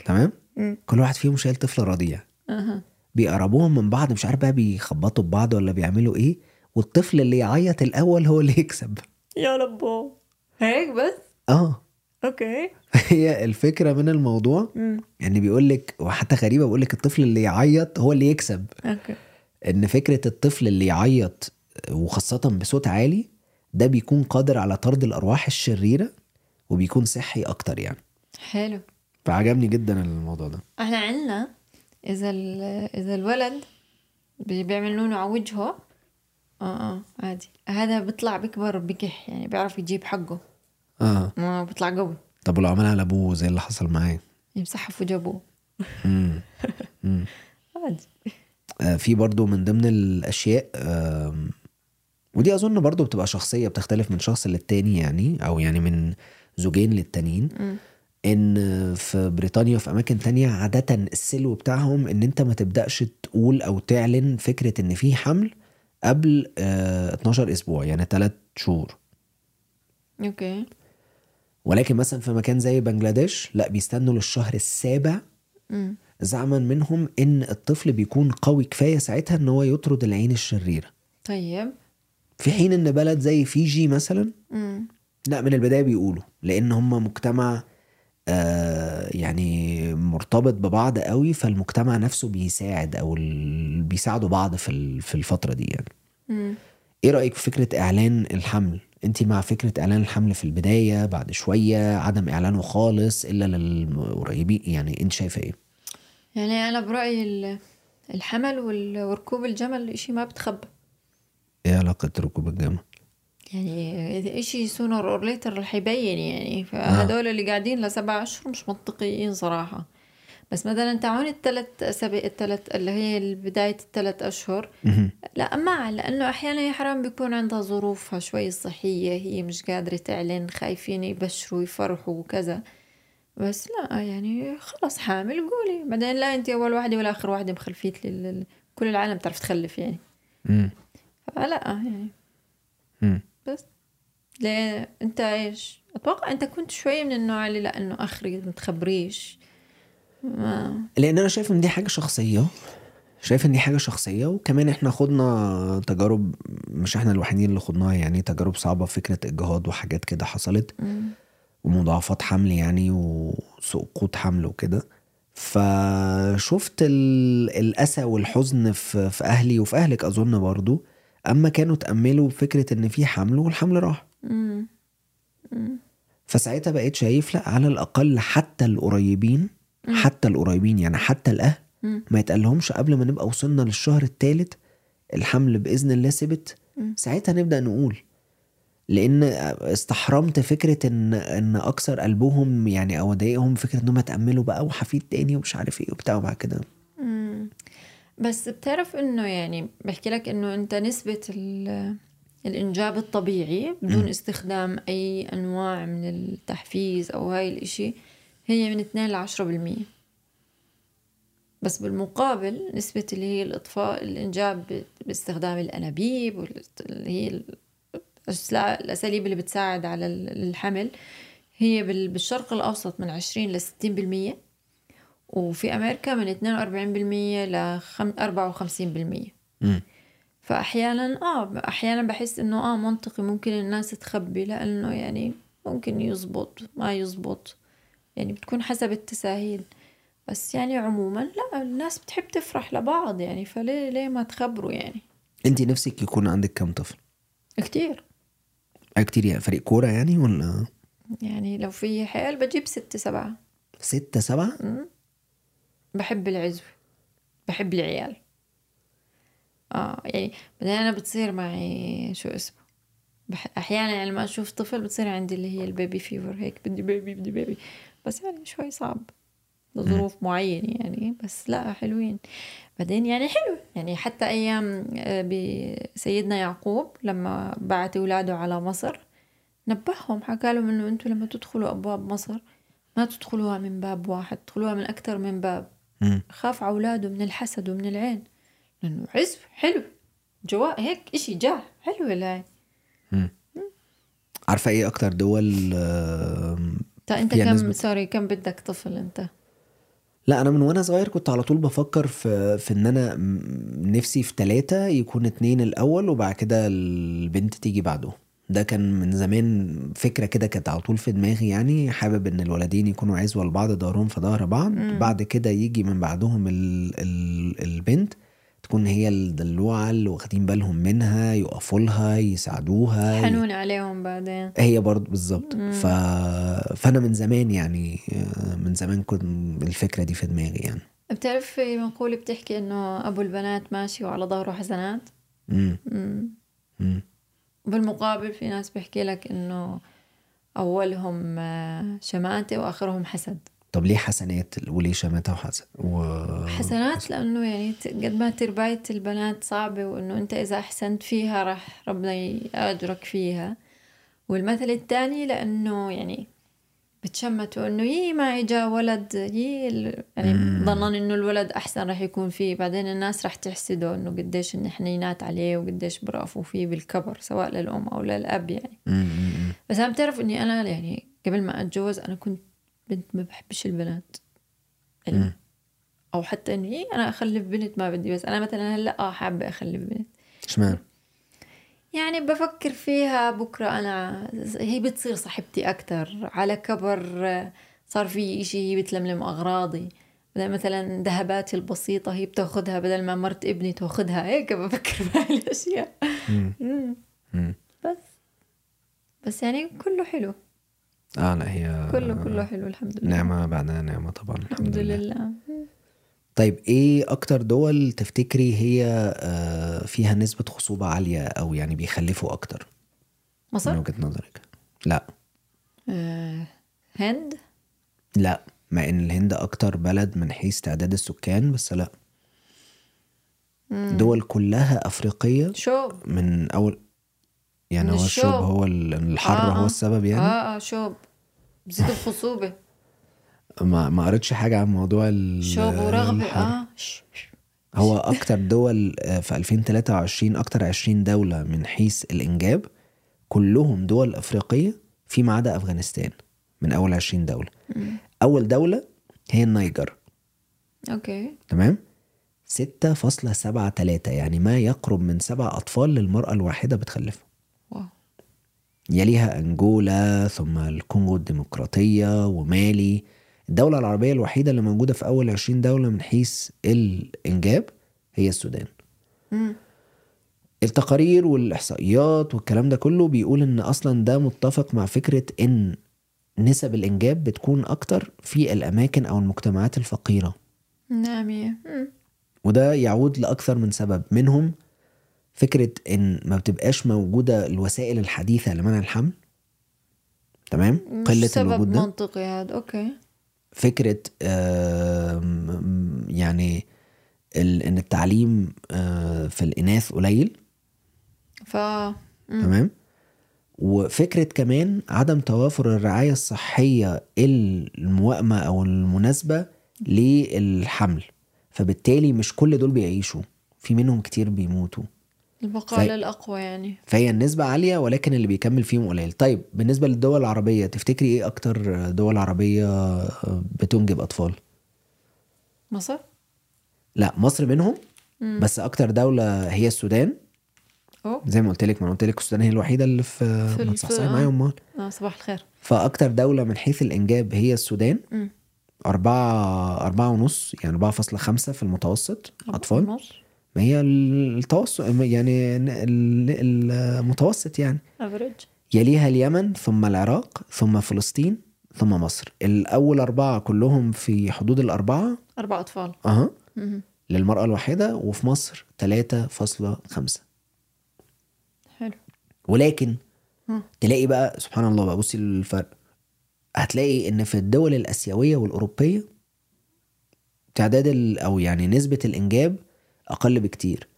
تمام؟ مم. كل واحد فيهم شايل طفل رضيع. أها. بيقربوهم من بعض. مش عارف بقى بيخبطوا ببعض ولا بيعملوا إيه. والطفل اللي يعيط الأول هو اللي يكسب. يا ربو. هيك بس؟ آه. Okay. هي الفكرة من الموضوع مم. يعني بيقول لك وحتى غريبة بيقول لك الطفل اللي يعيط هو اللي يكسب. أوكي. إن فكرة الطفل اللي يعيط وخاصة بصوت عالي ده بيكون قادر على طرد الأرواح الشريرة وبيكون صحي أكتر يعني. حلو. فعجبني جدا الموضوع ده. إحنا عنا إذا إذا الولد بي- بيعملوا له على وجهه آه آه عادي. هذا بيطلع بيكبر بكح يعني بيعرف يجيب حقه. آه. ما بيطلع قوي طب ولو عملها على أبوه زي اللي حصل معايا يمسحها في أبوه. مم. مم. عادي. آه في برضو من ضمن الأشياء ودي أظن برضو بتبقى شخصية بتختلف من شخص للتاني يعني أو يعني من زوجين للتانيين. إن في بريطانيا وفي أماكن تانية عادة السلو بتاعهم إن أنت ما تبدأش تقول أو تعلن فكرة إن في حمل قبل آه 12 أسبوع يعني 3 شهور. أوكي. ولكن مثلا في مكان زي بنجلاديش لا بيستنوا للشهر السابع. زعما منهم إن الطفل بيكون قوي كفاية ساعتها إن هو يطرد العين الشريرة طيب في حين إن بلد زي فيجي مثلا مم. لا من البداية بيقولوا لأن هم مجتمع آه يعني مرتبط ببعض قوي فالمجتمع نفسه بيساعد أو ال- بيساعدوا بعض في في الفترة دي يعني مم. إيه رأيك في فكرة إعلان الحمل انت مع فكرة إعلان الحمل في البداية بعد شوية عدم إعلانه خالص إلا للقريبين. يعني انت شايفة إيه؟ يعني أنا برأيي ال- الحمل وركوب الجمل اشي ما بتخبى. إيه علاقة ركوب الجمل؟ يعني إذا إشي sooner or later رح يبين يعني. فهدول اللي قاعدين لسبع اشهر مش منطقيين صراحة. بس مثلا تاعون الثلاث أسابيع الثلاث اللي هي بداية الثلاث أشهر. لا مع لأنه أحيانا يا حرام بيكون عندها ظروفها شوي صحية هي مش قادرة تعلن خايفين يبشروا يفرحوا وكذا. بس لا يعني خلص حامل قولي بعدين لا أنت أول واحدة ولا آخر واحدة مخلفيت لل... كل العالم تعرف تخلف يعني. فلا يعني. مم. بس. ليه أنت إيش؟ أتوقع أنت كنت شوي من النوع اللي لا إنه آخري ما تخبريش. لأن أنا شايف ان دي حاجة شخصيه شايف ان دي حاجة شخصيه وكمان إحنا خدنا تجارب مش إحنا الوحيدين اللي خدناها يعني تجارب صعبه فكرة اجهاض وحاجات كده حصلت. ومضاعفات حمل يعني وسقوط حمل وكده فشفت ال- الأسى والحزن في في أهلي وفي أهلك أظن برضو أما كانوا تأملوا فكرة إن في حمل والحمل راح. فساعتها بقيت شايف لا على الأقل حتى القريبين حتى القريبين يعني حتى الأهل. ما يتقالهمش قبل ما نبقى وصلنا للشهر الثالث الحمل بإذن الله ثبت. ساعتها نبدا نقول لأن استحرمت فكرة إن إن أكثر قلبهم يعني أو اضايقهم فكرة إنهم يتأملوا بقى وحفيد تاني ومش عارف إيه وبتاع وبعد كده. بس بتعرف إنه يعني بحكي لك إنه أنت نسبة ال- الإنجاب الطبيعي بدون استخدام أي أنواع من التحفيز أو هاي الإشي هي من 2 ل 10 بالمية. بس بالمقابل نسبة اللي هي الإطفاء الإنجاب باستخدام الأنابيب واللي هي الأساليب اللي بتساعد على ال- الحمل هي بال- بالشرق الأوسط من 20 ل 60 بالمية. وفي أمريكا من 42% ل 54% مم. فأحيانا آه أحيانا بحس إنه آه منطقي ممكن الناس تخبي لأنه يعني ممكن يزبط ما يزبط. يعني بتكون حسب التساهيل. بس يعني عموما لا الناس بتحب تفرح لبعض يعني فليه ليه ما تخبروا يعني؟ انت نفسك يكون عندك كم طفل؟ كتير. آه كتير يعني. فريق كورة يعني ولا؟ يعني لو في حيل بجيب ستة سبعة. ستة سبعة؟ بحب العزوة بحب العيال. آه يعني بعدين أنا بتصير معي شو اسمه بح... أحيانا يعني لما أشوف طفل بتصير عندي اللي هي البيبي فيفر هيك بدي بيبي بدي بيبي. بس يعني شوي صعب. لظروف معينة يعني بس لا حلوين. بعدين يعني حلو. يعني حتى أيام آه، بسيدنا يعقوب لما بعت أولاده على مصر نبههم حكى لهم إنه أنتم لما تدخلوا أبواب مصر ما تدخلوها من باب واحد تدخلوها من أكثر من باب. خاف على أولاده من الحسد ومن العين. لأنه عزوة حلوة. جواء هيك إشي جاه حلو الهاي عارفة إيه أكتر دول طيب انت كم نسبة sorry كم بدك طفل انت؟ لا أنا من وأنا صغير كنت على طول بفكر في في إن أنا نفسي في ثلاثة يكون اتنين الأول وبعد كده البنت تيجي بعده. ده كان من زمان فكرة كده كانت على طول في دماغي يعني حابب إن الولدين يكونوا عزوة لبعض ظهرهم في ظهر بعض. بعد كده يجي من بعدهم ال ال البنت. تكون هي الدلوعة اللي واخدين بالهم منها يقفوا لها يساعدوها. حنون عليهم بعدين. هي برضه بالظبط. ف... فأنا من زمان يعني من زمان كنت الفكرة دي في دماغي يعني. بتعرف في مقولة بتحكي إنه أبو البنات ماشي وعلى ظهره حسنات؟ مم. مم. مم. بالمقابل في ناس بيحكي لك إنه أولهم شماتة وآخرهم حسد. طب ليه حسنات وليه شماتة وحسن؟ و... حسنات لأنه يعني قد ما ترباية البنات صعبة وإنه أنت إذا أحسنت فيها راح ربنا يأجرك فيها. والمثل الثاني لأنه يعني بتشمتوا انه يي ما اجا ولد يي يعني ظنن إنه الولد أحسن راح يكون فيه. بعدين الناس راح تحسده إنه قديش حنينات عليه وقديش برأفوا فيه بالكبر سواء للأم أو للأب يعني. بس أنا بتعرف إني أنا يعني قبل ما أتجوز أنا كنت بنت ما بحبش البنات. يعني. أو حتى إني أنا أخلف بنت ما بدي بس أنا مثلا هلأ آه حابة أخلف بنت. إشمعنى؟ يعني بفكر فيها بكرة أنا هي بتصير صاحبتي أكثر على كبر صار في إشي هي بتلملم أغراضي. مثلا ذهباتي البسيطة هي بتاخدها بدل ما مرت ابني تاخدها. هيك بفكر بهاي الأشياء. بس. بس يعني كله حلو. آه لا هي كله كله حلو الحمد لله. نعمة بعدها نعمة طبعا الحمد لله. طيب إيه أكتر دول تفتكري هي آه، فيها نسبة خصوبة عالية أو يعني بيخلفوا أكتر؟ من مصر وجهة نظرك. لا. آه. هند؟ لا مع إن الهند أكتر بلد من حيث تعداد السكان بس لا. دول كلها أفريقية شوب من أول يعني هو الشوب الشوب. هو ال- الحر آه، هو آه. السبب يعني؟ آه آه شوب. بزيد الخصوبة. ما ما قريتش حاجة عن موضوع ال- شوب ورغبة. الحر. آه هو أكتر دول آه، في 2023 أكتر 20 دولة من حيث الإنجاب كلهم دول أفريقية فيما عدا أفغانستان من أول 20 دولة. أول دولة هي النيجر. okay. تمام؟ 6.73 يعني ما يقرب من سبع أطفال للمرأة الواحدة بتخلفه. يليها أنجولا ثم الكونغو الديمقراطية ومالي. الدولة العربية الوحيدة اللي موجودة في أول 20 دولة من حيث الإنجاب هي السودان. مم. التقارير والإحصائيات والكلام ده كله بيقول إن أصلا ده متفق مع فكرة إن نسب الإنجاب بتكون أكتر في الأماكن أو المجتمعات الفقيرة. نعم. وده يعود لأكثر من سبب. منهم فكرة إن ما بتبقاش موجودة الوسائل الحديثة لمنع الحمل؟ تمام؟ سبب الوجود ده؟ منطقي هذا أوكي. فكرة آم، يعني ال- إن التعليم آه، في الإناث قليل. ف. تمام؟ وفكرة كمان عدم توافر الرعاية الصحية الموائمة أو المناسبة للحمل. فبالتالي مش كل دول بيعيشوا في منهم كتير بيموتوا. البقاء في- للأقوى يعني. فهي النسبة عالية ولكن اللي بيكمل فيهم قليل. طيب بالنسبة للدول العربية تفتكري إيه أكتر دول عربية بتنجب أطفال؟ مصر؟ لا مصر منهم مم. بس أكتر دولة هي السودان. أوه. زي ما قلت لك ما قلت لك السودان هي الوحيدة اللي في في ما تصحصحي معايا آه. أمال. آه صباح الخير. فأكتر دولة من حيث الإنجاب هي السودان. مم. أربعة أربعة ونص يعني أربعة فاصلة خمسة في المتوسط أطفال. نص ما هي التوسط يعني ال- المتوسط يعني. افريج يليها اليمن ثم العراق ثم فلسطين ثم مصر. الأول أربعة كلهم في حدود الأربعة؟ أربع أطفال. أها. للمرأة الواحدة وفي مصر 3.5 حلو. ولكن. تلاقي بقى سبحان الله بقى بصي الفرق. هتلاقي إن في الدول الآسيوية والأوروبية تعداد أو يعني نسبة الإنجاب أقل بكتير.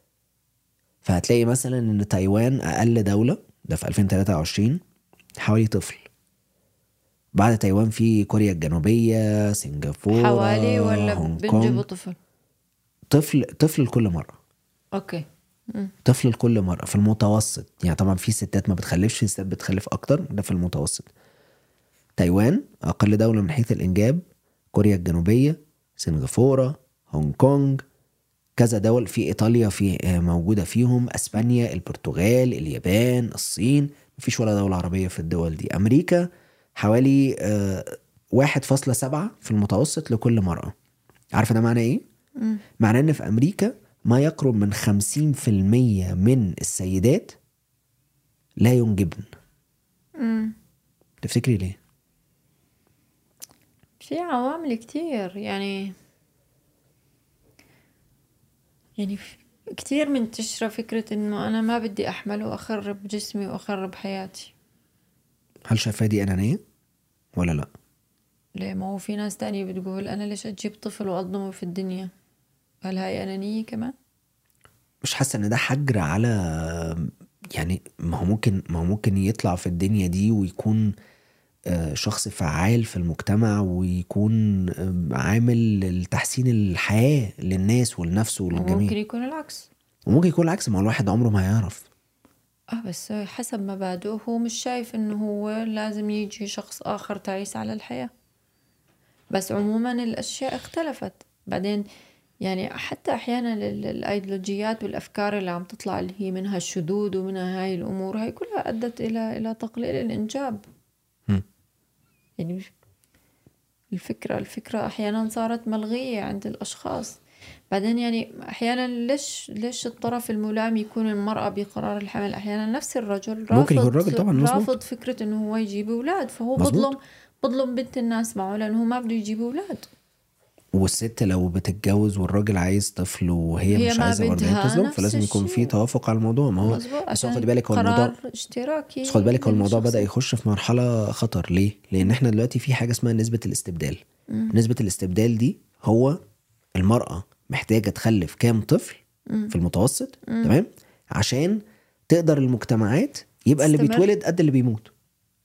فهتلاقي مثلا إن تايوان أقل دولة ده في 2023 حوالي طفل. بعد تايوان في كوريا الجنوبية سنغافورة حوالي ولا بنجيبوا طفل؟ طفل طفل لكل مرة. okay. طفل لكل مرة في المتوسط. يعني طبعا في ستات ما بتخلفش في ستات بتخلف أكتر ده في المتوسط. تايوان أقل دولة من حيث الإنجاب كوريا الجنوبية سنغافورة هونج كونج كذا دول في إيطاليا في آه، موجودة فيهم أسبانيا البرتغال اليابان الصين مفيش ولا دولة عربية في الدول دي أمريكا حوالي آه، واحد فاصلة سبعة في المتوسط لكل مرأة عارفة ده معناه إيه؟ مم. معناه إن في أمريكا ما يقرب من 50% من السيدات لا ينجبن مم. تفتكري ليه في عوامل كتير يعني يعني كتير منتشرة فكرة إنه أنا ما بدي أحمل وأخرب جسمي وأخرب حياتي. هل شايفاها دي أنانية ولا لا؟ ليه؟ ما هو في ناس تانية بتقول أنا ليش أجيب طفل وأظلمه في الدنيا؟ هل هاي أنانية كمان؟ مش حاسة إن ده حجر على يعني ما هو ممكن ما هو ممكن يطلع في الدنيا دي ويكون شخص فعال في المجتمع ويكون آه، عامل لتحسين الحياة للناس ولنفسه وممكن وللجميع يكون العكس. وممكن يكون العكس ما الواحد عمره ما هيعرف آه بس حسب مبادئه هو مش شايف انه هو لازم يجي شخص آخر تعيس على الحياة. بس عموما الأشياء اختلفت. بعدين يعني حتى أحيانا ال- الأيديولوجيات والأفكار اللي عم تطلع اللي هي منها الشذوذ ومنها هاي الأمور هاي كلها أدت إلى إلى تقليل الإنجاب. يعني الفكرة الفكرة أحيانا صارت ملغية عند الأشخاص بعدين يعني أحيانا ليش ليش الطرف الملام يكون المرأة بقرار الحمل أحيانا نفس الرجل رافض ممكن يكون الراجل طبعاً،. رافض فكرة إنه هو يجيب أولاد فهو مظبوط. بظلم بظلم بنت الناس معه لأنه هو ما بده يجيب أولاد والست لو بتتجوز والراجل عايز طفل وهي هي مش عايزة برضه نفس فلازم يكون في. توافق على الموضوع ما هو بس خدي بالك هو الموضوع اشتراكي بس خد بالك هو الموضوع. بدأ يخش في مرحلة خطر ليه؟ لأن إحنا دلوقتي في حاجة اسمها نسبة الاستبدال نسبة الاستبدال دي هو المرأة محتاجة تخلف كام طفل في المتوسط تمام؟ عشان تقدر المجتمعات يبقى اللي تستمر. بيتولد قد اللي بيموت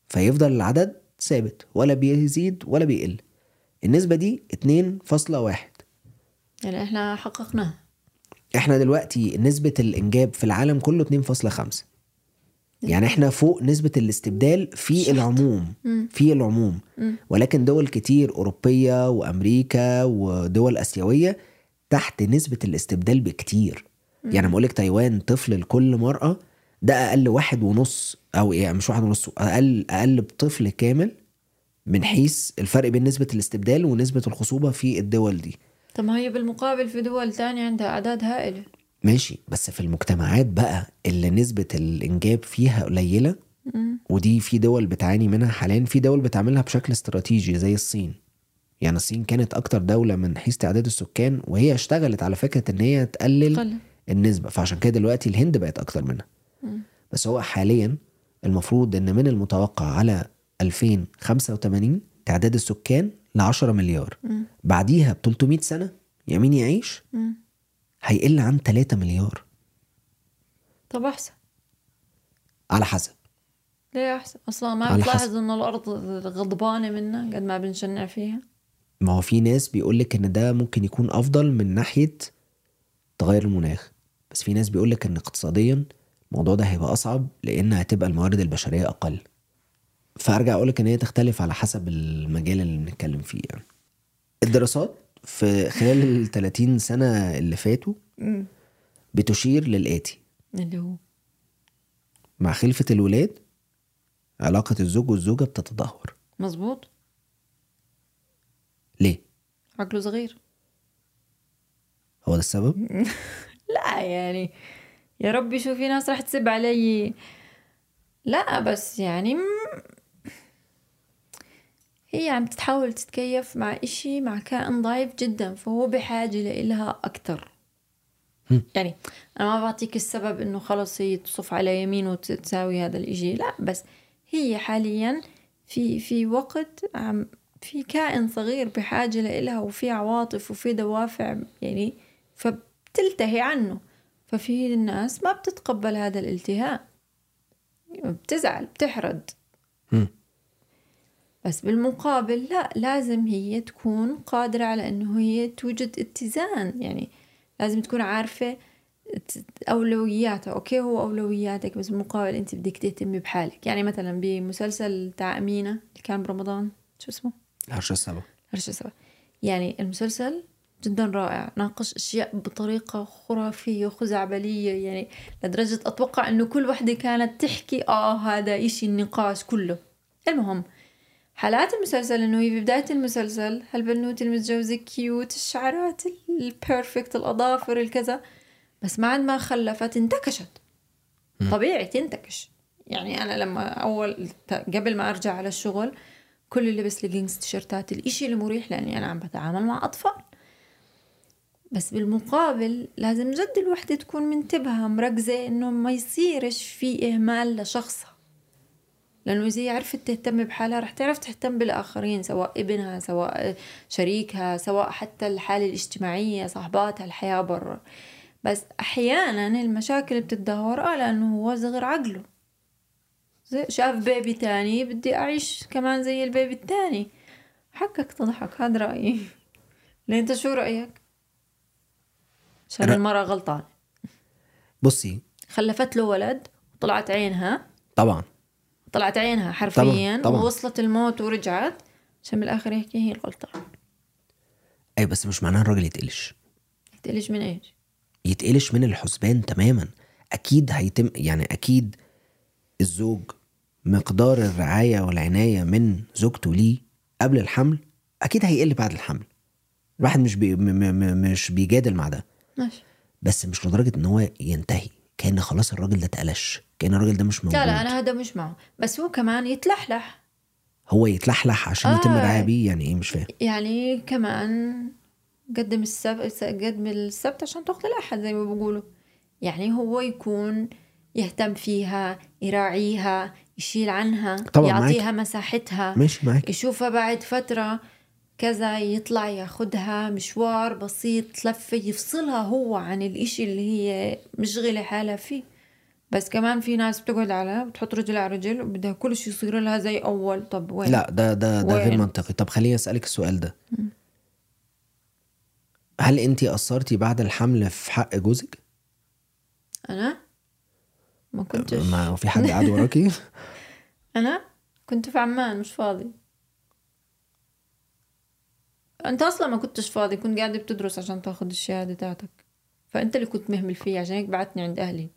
فيفضل العدد ثابت ولا بيزيد ولا بيقل النسبة دي 2.1 يعني إحنا حققناها إحنا دلوقتي نسبة الإنجاب في العالم كله 2.5 يعني إحنا فوق نسبة الاستبدال في شحط. العموم مم. في العموم مم. ولكن دول كتير أوروبية وأمريكا ودول آسيوية تحت نسبة الاستبدال بكتير يعني بقول لك تايوان طفل لكل مرأة ده أقل واحد ونص أو يعني مش واحد ونص أقل أقل بطفل كامل من حيث الفرق بين نسبة الاستبدال ونسبة الخصوبة في الدول دي. طب ما هي بالمقابل في دول تانية عندها أعداد هائلة. ماشي بس في المجتمعات بقى اللي نسبة الإنجاب فيها قليلة ودي في دول بتعاني منها حاليا في دول بتعملها بشكل استراتيجي زي الصين. يعني الصين كانت أكتر دولة من حيث تعداد السكان وهي اشتغلت على فكرة إن هي تقلل قل النسبة فعشان كده دلوقتي الهند بقت أكتر منها. بس هو حاليا المفروض إن من المتوقع على 2085 تعداد السكان ل 10 مليار. بعديها ب 300 سنة يمين يعيش هيقل عن 3 مليار. طب أحسن. على حسب. ليه أحسن؟ أصلا ما بتلاحظ حسب. إنه الأرض غضبانة منا قد ما بنشنع فيها. ما هو في ناس بيقولك إن ده ممكن يكون أفضل من ناحية تغير المناخ. بس في ناس بيقولك إن اقتصاديا الموضوع ده هيبقى أصعب لأن هتبقى الموارد البشرية أقل. فارجع اقولك إن هي تختلف على حسب المجال اللي بنتكلم فيه يعني. الدراسات في خلال ال 30 سنة اللي فاتوا بتشير للآتي. اللي هو؟ مع خلفة الولاد علاقة الزوج والزوجة بتتدهور. مزبوط ليه؟ عقله صغير. هو ده السبب؟ لا يعني يا ربي شو في ناس رح تسب علي. لا بس يعني هي عم تتحاول تتكيف مع إشي مع كائن ضعيف جدا فهو بحاجة لإلها أكتر. يعني أنا ما بعطيك السبب إنه خلص هي تصف على يمين وتساوي هذا الإشي لا بس هي حاليا في في وقت عم في كائن صغير بحاجة لإلها وفي عواطف وفي دوافع يعني فبتلتهي عنه. ففي الناس ما بتتقبل هذا الالتهاء. بتزعل بتحرد. بس بالمقابل لا لازم هي تكون قادرة على إنه هي توجد اتزان. يعني لازم تكون عارفة أولوياتها. okay هو أولوياتك بس بالمقابل أنت بدك تهتمي بحالك. يعني مثلا بمسلسل تاع أمينة اللي كان برمضان شو اسمه؟ الهرشة السبع هرشة سابعة يعني المسلسل جدا رائع. ناقش أشياء بطريقة خرافية وخزعبلية. يعني لدرجة أتوقع أنه كل وحدة كانت تحكي آه هذا إشي النقاش كله. المهم حالات المسلسل إنه هي في بداية المسلسل هالبنوت المتجوزة cute الشعرات ال perfect الأظافر الكذا. بس بعد ما خلفت انتكشت. طبيعي تنتكش. يعني أنا لما أول قبل ما أرجع على الشغل كل اللي لبس ليجينز تيشرتات الإشي المريح لأني أنا عم بتعامل مع أطفال. بس بالمقابل لازم جد الوحدة تكون منتبهة مركزة إنه ما يصيرش في إهمال لشخصها. لأنه إذا هي عرفت تهتم بحالها رح تعرف تهتم بالآخرين سواء ابنها سواء شريكها سواء حتى الحالة الاجتماعية صاحباتها الحياة برا. بس أحيانا المشاكل بتتدهور آه لأنه هو صغر عقله. شاف بيبي تاني بدي أعيش كمان زي البيبي التاني. حقك تضحك هذا رأيي. ليه انت شو رأيك؟ عشان رأ- المرأة غلطان بصي. خلفت له ولد وطلعت عينها. طبعا. طلعت عينها حرفيا طبعاً. ووصلت الموت ورجعت. عشان بالآخر يحكي هي الغلطان اي بس مش معناها الراجل يتقلش. تقلش من إيش؟ يتقلش من الحسبان تماما. أكيد هيتم يعني أكيد الزوج مقدار الرعاية والعناية من زوجته ليه قبل الحمل أكيد هيقل بعد الحمل. الواحد مش بي م م مش بيجادل مع ده. ماشي. بس مش لدرجة إن هو ينتهي. كأن خلاص الراجل ده اتقلش. كأن الراجل ده مش موجود لا لا أنا هذا مش معه بس هو كمان يتلحلح. هو يتلحلح عشان يتم آه. الرعاية بيه يعني إيه مش فاهم. يعني كمان قدم السبت قدم السبت عشان تاخذ الأحد زي ما بيقولوا. يعني هو يكون يهتم فيها يراعيها يشيل عنها طبعاً. يعطيها مساحتها ماشي معاك. يشوفها بعد فترة كذا يطلع ياخدها مشوار بسيط لفة يفصلها هو عن الإشي اللي هي مشغلة حالها فيه. بس كمان في ناس بتقعد على بتحط رجل على رجل وبدها كل شيء يصير لها زي أول. طب وين؟ لا ده ده ده غير؟ منطقي. طب خليني أسألك السؤال ده. هل انت قصرتي بعد الحمل في حق جوزك؟ أنا؟ ما كنتش. ما في حد قاعد وراكي؟ أنا؟ كنت في عمان مش فاضي. أنت أصلا ما كنتش فاضي كنت قاعد بتدرس عشان تاخذ الشهادة تاعتك فأنت اللي كنت مهمل فيه عشان هيك بعتني عند أهلي.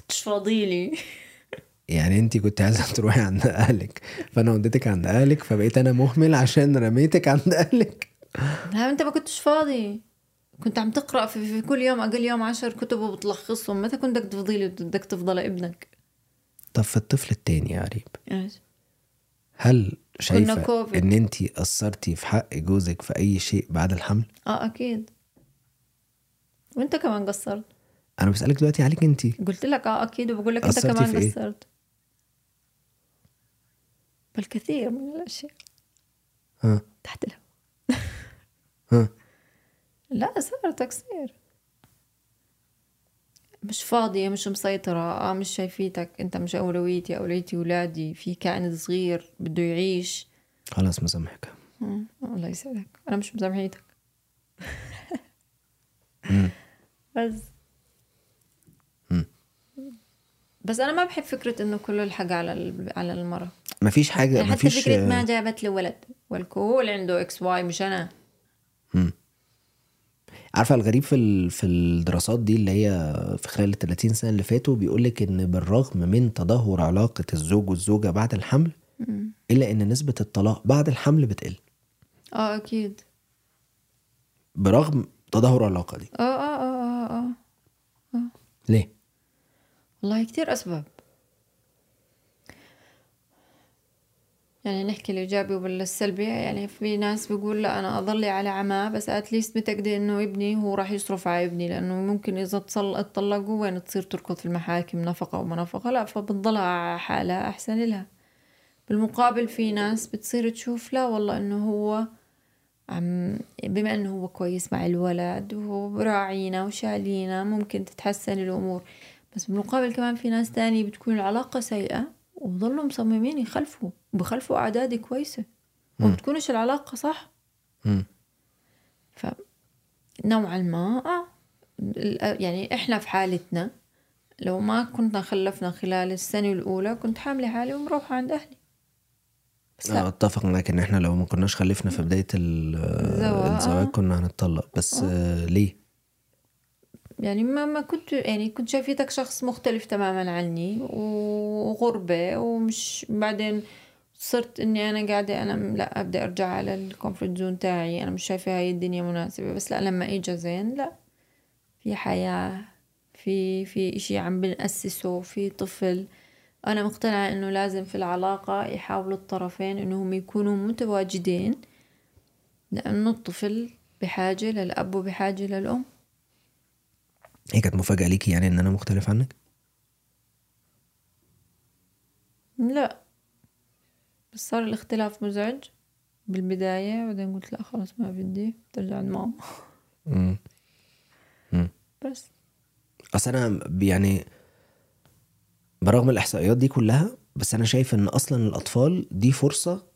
كنتش فاضي لي يعني انت كنت عايزة تروحي عند أهلك فأنا وديتك عند أهلك فبقيت أنا مهمل عشان رميتك عند أهلك. لا انت ما كنتش فاضي. كنت عم تقرأ في, في كل يوم أقل يوم عشر كتب وبتلخصهم. متى كنت بدك تفضي بدك تفضل ابنك؟ طب في الطفل التاني يا عريب إيش هل شايفة كوفيد. إن انت قصرتي في حق جوزك في أي شيء بعد الحمل؟ آه أكيد. وأنت كمان قصرت. أنا بسألك دلوقتي عليك انت. قلت لك آه أكيد وبقول لك أنت كمان في إيه؟ قصرت بالكثير من الأشياء. ها. تحت الهواء. ها. لا صار تقصير مش فاضية مش مسيطرة آه مش شايفيتك. أنت مش أولويتي أولويتي ولادي. في كائن صغير بده يعيش. خلاص مسامحك. الله يسعدك. أنا مش مسامحيتك. بس. بس أنا ما بحب فكرة إنه كله الحق على على المرة مفيش حاجة يعني حتى مفيش فكرة ما جابت لي ولد والكل عنده XY مش أنا. عارفة الغريب في ال- في الدراسات دي اللي هي في خلال ال 30 سنة اللي فاتوا بيقول لك إن بالرغم من تدهور علاقة الزوج والزوجة بعد الحمل إلا إن نسبة الطلاق بعد الحمل بتقل. آه أكيد. برغم تدهور العلاقة دي. آه آه آه آه, آه. ليه؟ والله كتير أسباب. يعني نحكي الإيجابي ولا السلبي يعني في ناس بيقول لا أنا أضلي على عماه بس أتليست متأكدة إنه ابني هو راح يصرف على ابني لأنه ممكن إذا اتطلقوا وين تصير تركض في المحاكم نفقة وما نفقة لا فبتضلها على حالها أحسن لها. بالمقابل في ناس بتصير تشوف لا والله إنه هو عم بما إنه هو كويس مع الولد وهو براعينا وشالينا ممكن تتحسن الأمور. بس بالمقابل كمان في ناس تاني بتكون العلاقة سيئة وبضلوا مصممين يخلفوا وبخلفوا أعداد كويسة وما بتكونش العلاقة صح. ف نوعا ما آه يعني إحنا في حالتنا لو ما كنا خلفنا خلال السنة الأولى كنت حاملة حالي ومروحة عند أهلي. بس آه، لا. اتفق معاك ان إحنا لو ما كناش خلفنا في بداية ال- الزواج، آه. كنا هنتطلق. بس آه ليه؟ يعني ما ما كنت يعني كنت شايفيتك شخص مختلف تماما عني وغربة ومش بعدين صرت إني أنا قاعدة أنا لا أبدأ أرجع على ال comfort zone تاعي. أنا مش شايفة هاي الدنيا مناسبة. بس لا لما اجى زين لا. في حياة في في إشي عم بنأسسه في طفل. أنا مقتنعة إنه لازم في العلاقة يحاولوا الطرفين إنهم يكونوا متواجدين لأنه الطفل بحاجة للأب وبحاجة للأم. هي كانت مفاجأة ليكي يعني إن أنا مختلف عنك؟ لا. بس صار الاختلاف مزعج بالبداية بعدين قلت لا خلاص ما بدي ترجع عند ماما. مم. بس. اصل أنا يعني برغم الإحصائيات دي كلها بس أنا شايف إن أصلا الأطفال دي فرصة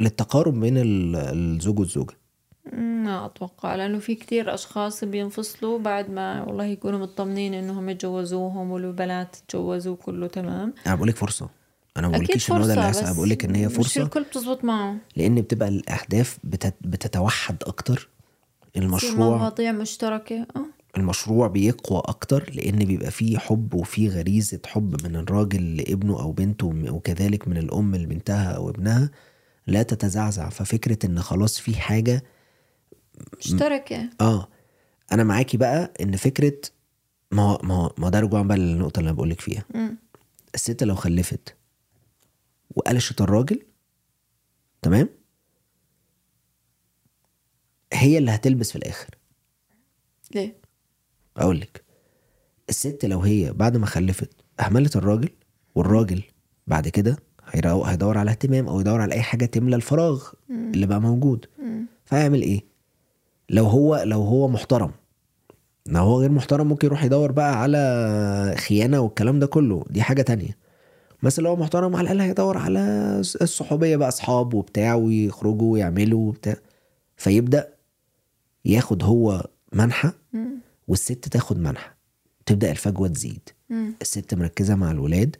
للتقارب بين ال- الزوج والزوجة. ما أتوقع لأنه في كتير أشخاص بينفصلوا بعد ما والله يكونوا مطمنين إنهم يتجوزوهم والبنات تجوزوا كله تمام. أنا بقول لك فرصة. أنا ما أكيد بقولكيش ان هو ده اللي فرصة هيحصل بس بقول لك إن هي مش فرصة. الكل بتزبط معه. لأن بتبقى الأهداف بتت... بتتوحد أكتر. في المشروع مواضيع مشتركة آه. المشروع بيقوى أكتر لأن بيبقى فيه حب وفيه غريزة حب من الراجل لابنه أو بنته وكذلك من الأم لبنتها أو ابنها لا تتزعزع. ففكرة إن خلاص في حاجة مشتركة آه. أنا معاكي بقى إن فكرة ما هو ما هو ما ده رجوعا بقى للنقطة اللي أنا بقولك فيها. مم. الست لو خلفت وقلشت الراجل تمام؟ هي اللي هتلبس في الآخر. ليه؟ أقول لك الست لو هي بعد ما خلفت أهملت الراجل والراجل بعد كده هيدور على اهتمام أو يدور على أي حاجة تملى الفراغ اللي بقى موجود. فهيعمل إيه؟ لو هو لو هو محترم. لو هو غير محترم ممكن يروح يدور بقى على خيانة والكلام ده كله. دي حاجة تانية. بس لو هو محترم على الأقل هيدور على الصحوبية بقى أصحاب وبتاع ويخرجوا ويعملوا وبتاع. فيبدأ ياخد هو منحى والست تاخد منحى تبدأ الفجوة تزيد. الست مركزة مع الولاد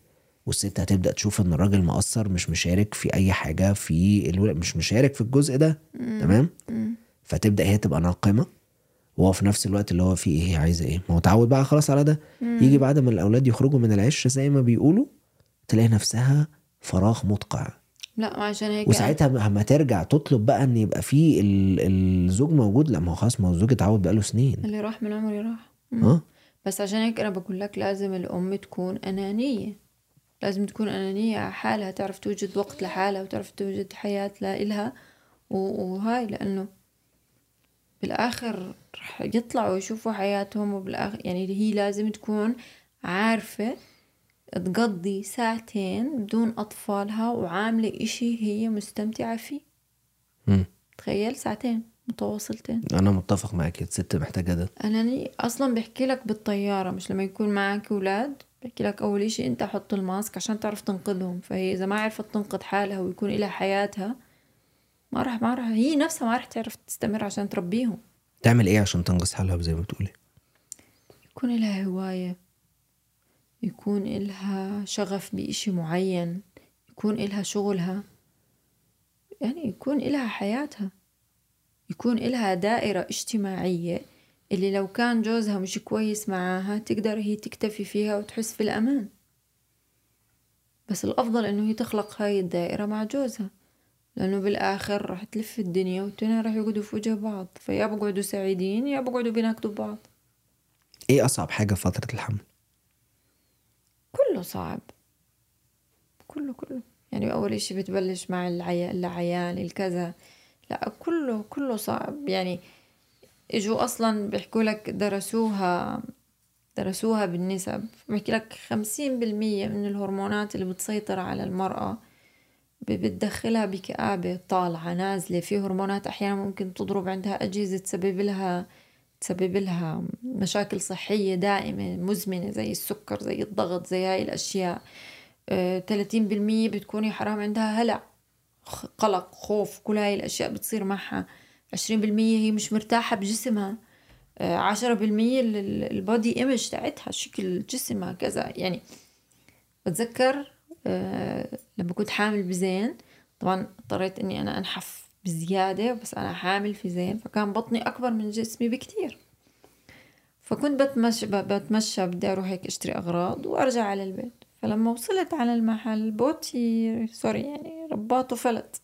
والست هتبدأ تشوف إن الراجل مقصر مش مشارك في أي حاجة في الولاد مش مشارك في الجزء ده. تمام؟ فتبدأ هي تبقى ناقمة وهو في نفس الوقت اللي هو فيه إيه هي عايزة إيه؟ ما هو اتعود بقى خلاص على ده. يجي بعد ما الأولاد يخرجوا من العش زي ما بيقولوا تلاقي نفسها فراغ مدقع لا عشان هيك وساعتها لما ترجع تطلب بقى إن يبقى في ال- الزوج موجود لا ما هو خلاص ما هو الزوج اتعود بقاله سنين. اللي راح من عمري راح مم. آه. بس عشان هيك أنا بقول لك لازم الأم تكون أنانية. لازم تكون أنانية على حالها تعرف توجد وقت لحالها وتعرف توجد حياة لإلها وهاي لأنه بالآخر رح يطلعوا يشوفوا حياتهم وبالاخر يعني هي لازم تكون عارفة تقضي ساعتين بدون أطفالها وعاملة إشي هي مستمتعة فيه. مم. تخيل ساعتين متواصلتين. أنا متفق معاك الست محتاجة ده. أنا أصلا بحكي لك بالطيارة مش لما يكون معك أولاد بحكي لك أول إشي أنت حط الماسك عشان تعرف تنقذهم. فهي إذا ما عرفت تنقذ حالها ويكون لها حياتها ما راح ما راح هي نفسها ما راح تعرف تستمر عشان تربيهم. تعمل إيه عشان تنقذ حالها زي ما بتقولي؟ يكون لها هواية. يكون إلها شغف بإشي معين. يكون إلها شغلها. يعني يكون إلها حياتها. يكون إلها دائرة اجتماعية اللي لو كان جوزها مش كويس معاها تقدر هي تكتفي فيها وتحس في الأمان. بس الأفضل إنه هي تخلق هاي الدائرة مع جوزها. لأنه بالآخر راح تلف الدنيا والتنين راح يقعدوا في وجه بعض. فيا بقعدوا سعيدين يا بقعدوا بيناقضوا بعض. إيه أصعب حاجة في فترة الحمل؟ كله صعب. كله كله. يعني أول إشي بتبلش مع العي... العيان الكذا. لا كله كله صعب. يعني إجوا أصلا بيحكوا لك درسوها درسوها بالنسب. بحكي لك خمسين بالمية من الهرمونات اللي بتسيطر على المرأة بتدخلها بكآبة طالعة نازلة في هرمونات أحيانا ممكن تضرب عندها أجهزة تسبب لها تسبب لها مشاكل صحية دائمة مزمنة زي السكر زي الضغط زي هاي الأشياء. ثلاثين بالمية بتكوني حرام عندها هلع قلق خوف كل هاي الأشياء بتصير معها. عشرين بالمية هي مش مرتاحة بجسمها. آه، عشرة بالمية ال- ال- ال body image تاعتها شكل جسمها كذا. يعني بتذكر آه، لما كنت حامل بزين طبعا اضطريت إني أنا أنحف بزيادة بس أنا حامل في زين فكان بطني أكبر من جسمي بكتير. فكنت بتمشى بتمشى بدي أروح هيك أشتري أغراض وأرجع على البيت. فلما وصلت على المحل بوتي sorry يعني رباطه فلت.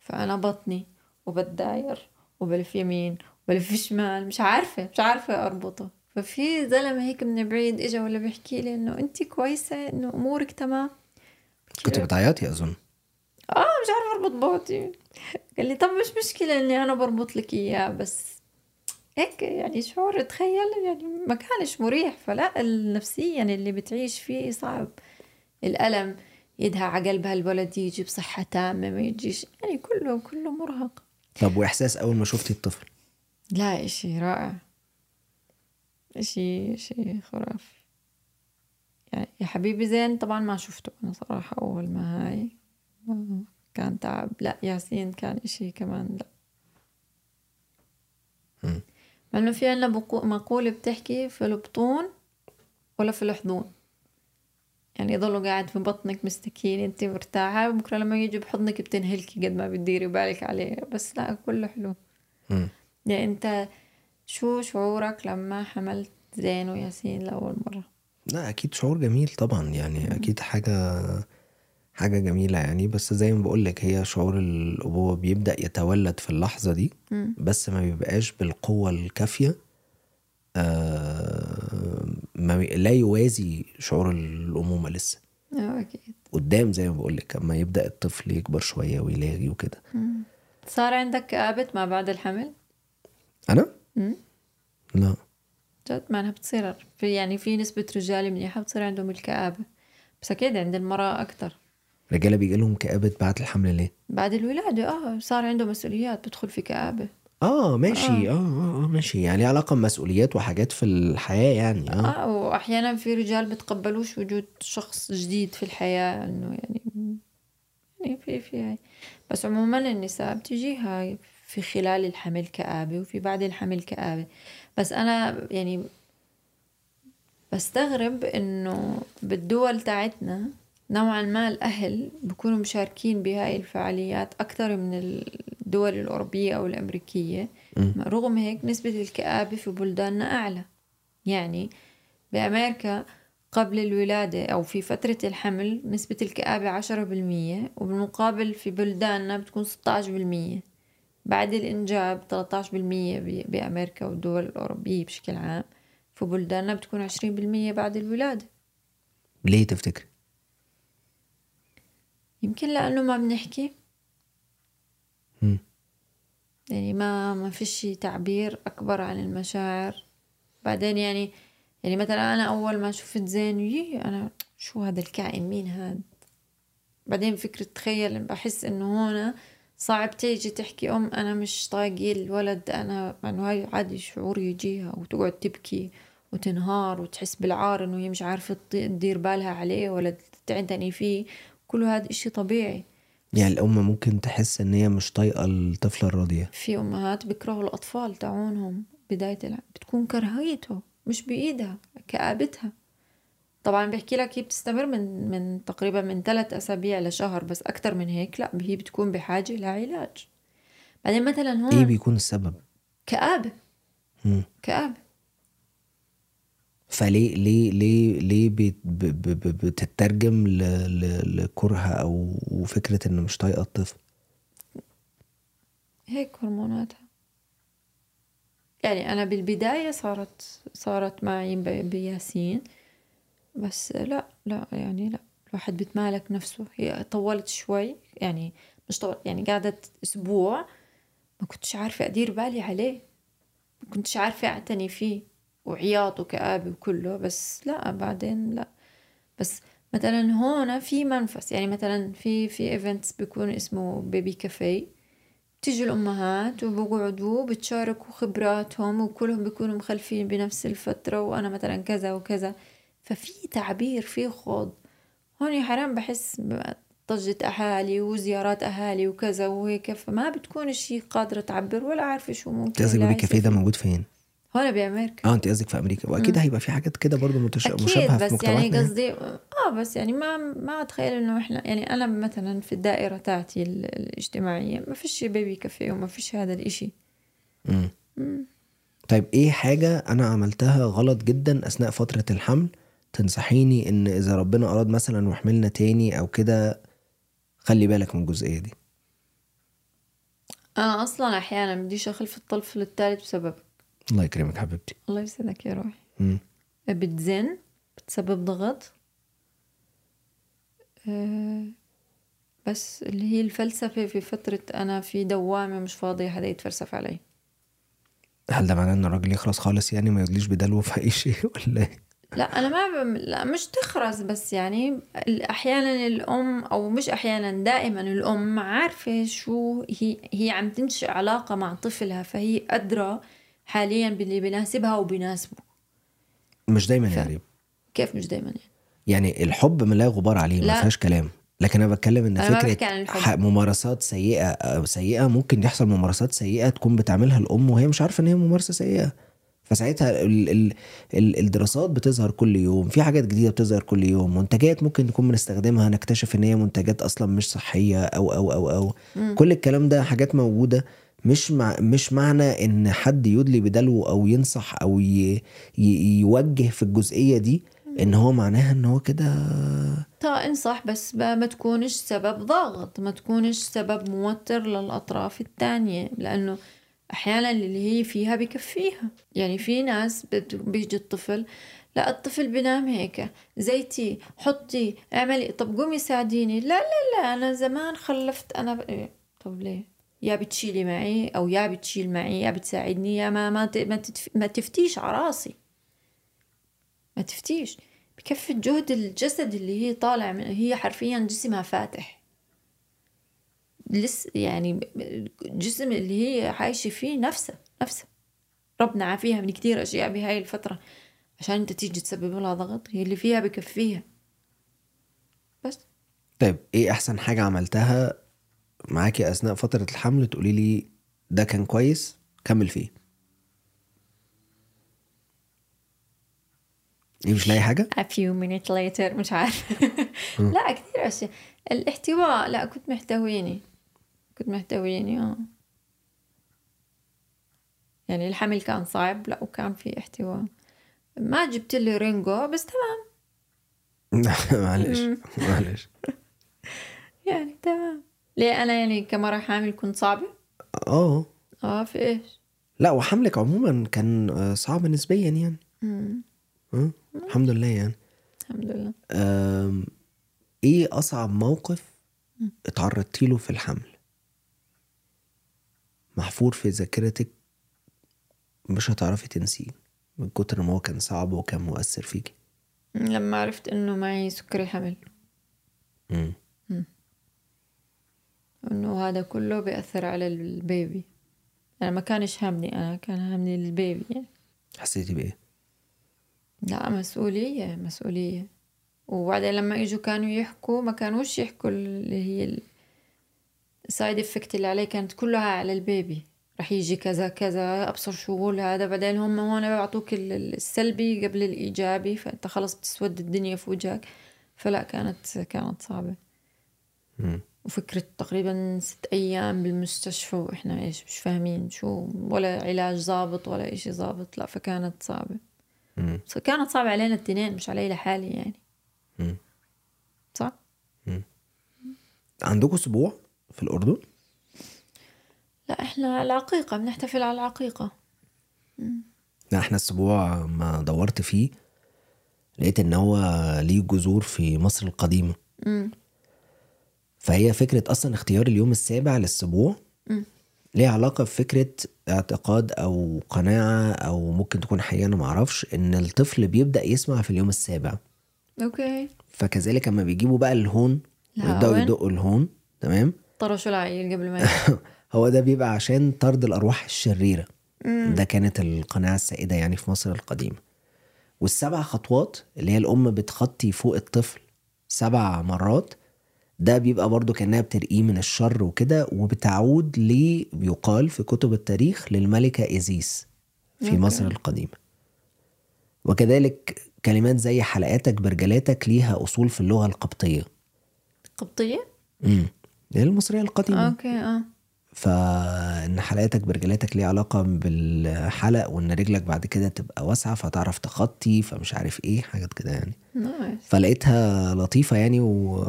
فأنا بطني وبتداير وبلف يمين وبلف شمال مش عارفة مش عارفة أربطه. ففي زلمة هيك من بعيد إجا ولا بيحكي لي إنه انت كويسة إنه أمورك تمام. كنت بتعيطي أظن. آه مش عارفة أربط بوتي. قال لي طب مش مشكلة إني أنا بربط لك إياه بس هيك يعني شعور تخيل يعني ما كانش مريح. فلا النفسيا يعني اللي بتعيش فيه صعب. الألم يدها على قلبها الولد يجي بصحة تامة ما يجيش. يعني كله كله مرهق. طب وإحساس أول ما شفتي الطفل؟ لا إشي رائع. إشي إشي خرافي. يعني يا حبيبي زين طبعا ما شفته أنا صراحة أول ما هاي. كان تعب. لا ياسين كان إشي كمان لا. مع إنه في عنا مقولة بتحكي في البطون ولا في الحضون. يعني يضلوا قاعد في بطنك مستكين أنت مرتاحة وبكرة لما يجي بحضنك بتنهلكي قد ما بتديري بالك عليه. بس لا كله حلو. يعني أنت شو شعورك لما حملت زين وياسين لأول مرة؟ لا أكيد شعور جميل طبعا يعني أكيد حاجة حاجة جميلة يعني بس زي ما بقول لك هي شعور الأبوة بيبدأ يتولد في اللحظة دي. بس ما بيبقاش بالقوة الكافية آه ما لا يوازي شعور الأمومة لسه آه أكيد قدام زي ما بقول لك أما يبدأ الطفل يكبر شوية ويلاغي وكده. صار عندك كآبة ما بعد الحمل؟ أنا مم. لا جد معناها بتصير. في يعني في نسبة رجال منيحة بتصير عندهم الكآبة. بس أكيد عند المرأة أكتر. رجاله بيجي لهم كآبة بعد الحمل ليه؟ بعد الولادة. آه صار عنده مسؤوليات. بدخل في كآبة. آه ماشي. آه. آه, آه ماشي. يعني ليه علاقة بمسؤوليات وحاجات في الحياة يعني. آه, آه وأحيانا في رجال بتقبلوش وجود شخص جديد في الحياة. إنه يعني يعني في في هاي. بس عموما النساء بتجيها في خلال الحمل كآبة وفي بعد الحمل كآبة. بس أنا يعني بستغرب إنه بالدول تاعتنا نوعا ما الأهل بيكونوا مشاركين بهاي الفعاليات أكثر من الدول الأوروبية أو الأمريكية. مم. رغم هيك نسبة الكآبة في بلداننا أعلى. يعني بأمريكا قبل الولادة أو في فترة الحمل نسبة الكآبة عشرة بالمية وبالمقابل في بلداننا بتكون ستة عشر بالمية. بعد الإنجاب 13% بأمريكا والدول الأوروبية بشكل عام في بلداننا بتكون 20% بعد الولادة. ليه تفتكر؟ يمكن لأنه ما بنحكي. يعني ما ما فيش تعبير أكبر عن المشاعر. بعدين يعني يعني مثلا أنا أول ما شفت زين يي أنا شو هذا الكائن؟ مين هذا بعدين فكرة تخيل بحس إنه هون صعب تيجي تحكي أم أنا مش طايقة الولد أنا إنه هاي عادي شعور يجيها وتقعد تبكي وتنهار وتحس بالعار إنه هي مش عارفة تدير بالها عليه ولا تعتني فيه. كله هذا إشي طبيعي. يعني الأم ممكن تحس إن هي مش طايقة الطفلة الرضيع في أمهات بيكرهوا الأطفال تاعونهم بداية العام بتكون كراهيته مش بإيدها كآبتها. طبعا بحكي لك هي بتستمر من من تقريبا من ثلاث أسابيع لشهر بس أكثر من هيك لا هي بتكون بحاجة لعلاج بعدين مثلا هون إيه بيكون السبب؟ مم. كآبة. فليه ليه ليه ليه بتترجم ل- ل- لكره أو فكره إنه مش طايقة الطفل؟ هيك هرموناتها. يعني أنا بالبداية صارت صارت معي بياسين. بس لا لا يعني لا. الواحد بتمالك نفسه. هي طولت شوي يعني مش طول يعني قعدت أسبوع ما كنتش عارفة أدير بالي عليه. ما كنتش عارفة أعتني فيه وعياط وكآبة وكله. بس لا بعدين لا. بس مثلا هون في منفس يعني مثلا في في events بيكون اسمه baby café بتيجي الأمهات وبقعدوا بتشاركوا خبراتهم وكلهم بيكونوا مخلفين بنفس الفترة وأنا مثلا كذا وكذا. ففي تعبير في خوض. هون حرام بحس ضجة أهالي وزيارات أهالي وكذا وهيك فما بتكون شيء قادرة تعبر ولا عارفة شو ممكن انت قصدك اللي baby café عايشة ده. موجود فين؟ هون بأمريكا. آه انت قصدك في أمريكا. وأكيد هيبقى في حاجات كده برضه متش... أكيد مشابهة في بس يعني مجتمعاتنا يعني. قصدي آه بس يعني ما ما أتخيل إنه إحنا يعني أنا مثلا في الدائرة تاعتي ال- الاجتماعية ما فيش بيبي كافيه وما فيش هذا الإشي. مم. طيب إيه حاجة أنا عملتها غلط جدا أثناء فترة الحمل؟ تنصحيني إن إذا ربنا أراد مثلا وحملنا تاني أو كده خلي بالك من الجزئية دي. أنا أصلا أحيانا بديش أخلف الطفل الثالث بسببك. الله يكرمك حبيبتي. الله يسعدك يا روحي. بتزن بتسبب ضغط. آه، بس اللي هي الفلسفة في فترة أنا في دوامة مش فاضية حدا يتفلسف علي. هل ده معناه إن الراجل يخلص خالص يعني ما يدليش بدلوه في أي شيء ولا إيه؟ لا أنا ما بم... لا مش تخرس بس يعني ال- أحيانا الأم أو مش أحيانا دائما الأم عارفة شو هي هي عم تنشئ علاقة مع طفلها فهي أدرى حاليا باللي بيناسبها وبيناسبه مش دايما ف- يا ريم كيف مش دايما يعني؟ يعني الحب ما لا غبار عليه ما لا. فيهاش كلام. لكن أنا بتكلم إن أنا ما فكرة ممارسات سيئة أو سيئة ممكن يحصل ممارسات سيئة تكون بتعملها الأم وهي مش عارفة إن هي ممارسة سيئة. فساعتها ال ال ال الدراسات بتظهر كل يوم في حاجات جديدة بتظهر كل يوم منتجات ممكن نكون بنستخدمها نكتشف إن هي منتجات أصلا مش صحية أو أو أو أو. كل الكلام ده حاجات موجودة مش مع مش معنى إن حد يدلي بدلو أو ينصح أو ي ي يوجه في الجزئية دي إن هو معناها إن هو كده طيب انصح بس ب- ما تكونش سبب ضاغط ما تكونش سبب موتر للأطراف الثانية لأنه أحيانا اللي هي فيها بكفيها. يعني في ناس بيجي الطفل لا الطفل بنام هيك. زيتي حطي اعملي. طب قومي ساعديني. لا لا لا أنا زمان خلفت أنا ب... إيه، طب ليه؟ يا بتشيلي معي أو يا بتشيل معي يا بتساعدني يا ما ما ما, تتف... ما تفتيش على راسي. ما تفتيش. بكفي الجهد الجسد اللي هي طالع من هي حرفيا جسمها فاتح. لس يعني جسم اللي هي عايشة فيه نفسها نفسها. ربنا عافيها من كتير أشياء بهاي الفترة عشان أنت تيجي تسبب لها ضغط هي اللي فيها بكفيها. بس. طيب إيه أحسن حاجة عملتها معاكي أثناء فترة الحمل؟ تقولي لي ده كان كويس كمل فيه. إيه مش لاقي حاجة؟ A few minutes later مش عارفة. لا كثير أشياء. الاحتواء لا كنت محتويني. كنت محتويني آه يعني الحمل كان صعب لا وكان في احتواء ما جبت لي رينجو بس تمام. معلش معلش يعني تمام. ليه؟ أنا يعني كمرة حامل كنت صعبة؟ آه آه في إيش؟ لا وحملك عموما كان آه، صعب نسبيا يعني. مم. آه، الحمد لله يعني. الحمد لله. إيه أصعب موقف اتعرضتي له في الحمل؟ محفور في ذاكرتك مش هتعرفي تنسيه من كتر ما هو كان صعب وكان مؤثر فيكي. لما عرفت إنه معي سكري حمل مم. إنه هذا كله بيأثر على ال baby. أنا ما كانش هامني أنا كان هامني ال baby يعني. حسيتي بإيه؟ لا مسؤولية مسؤولية. وبعدين لما إجوا كانوا يحكوا ما كانوش يحكوا اللي هي ال side effect اللي عليه كانت كلها على ال baby رح يجي كذا كذا أبصر شغل هذا بعدين هم هون بيعطوك ال- ال- السلبي قبل الإيجابي فأنت خلص بتسود الدنيا في وجهك فلا كانت كانت صعبة مم. وفكرة تقريبا ست أيام بالمستشفى وإحنا إيش مش فاهمين شو ولا علاج ظابط ولا إشي ظابط لا فكانت صعبة مم. كانت صعبة علينا التنين مش علي لحالي يعني مم. صح؟ عندكم أسبوع في الأردن؟ لا إحنا العقيقة بنحتفل على العقيقة. لا إحنا الأسبوع ما دورت فيه لقيت إن هو ليه جذور في مصر القديمة. مم. فهي فكرة أصلا اختيار اليوم السابع للسبوع مم. ليها علاقة بفكرة اعتقاد أو قناعة أو ممكن تكون حقيقة أنا معرفش إن الطفل بيبدأ يسمع في اليوم السابع. okay. فكذلك أما بيجيبوا بقى الهون ويبدأوا الهون. يدقوا الهون تمام؟ طرشوا العيل قبل ما. هو ده بيبقى عشان طرد الأرواح الشريرة ده كانت القناعة السائدة يعني في مصر القديمة والسبع خطوات اللي هي الأم بتخطي فوق الطفل سبع مرات ده بيبقى برضو كأنها بترقيه من الشر وكده وبتعود ليه بيقال في كتب التاريخ للملكة إيزيس في okay. مصر القديمة وكذلك كلمات زي حلقاتك برجلاتك ليها أصول في اللغة القبطية قبطية؟ امم هي المصرية القديمة. Okay آه. فإن حلقاتك برجلاتك ليها علاقة بالحلق وإن رجلك بعد كده تبقى واسعة فتعرف تخطي فمش عارف إيه حاجات كده يعني. Nice. فلقيتها لطيفة يعني و...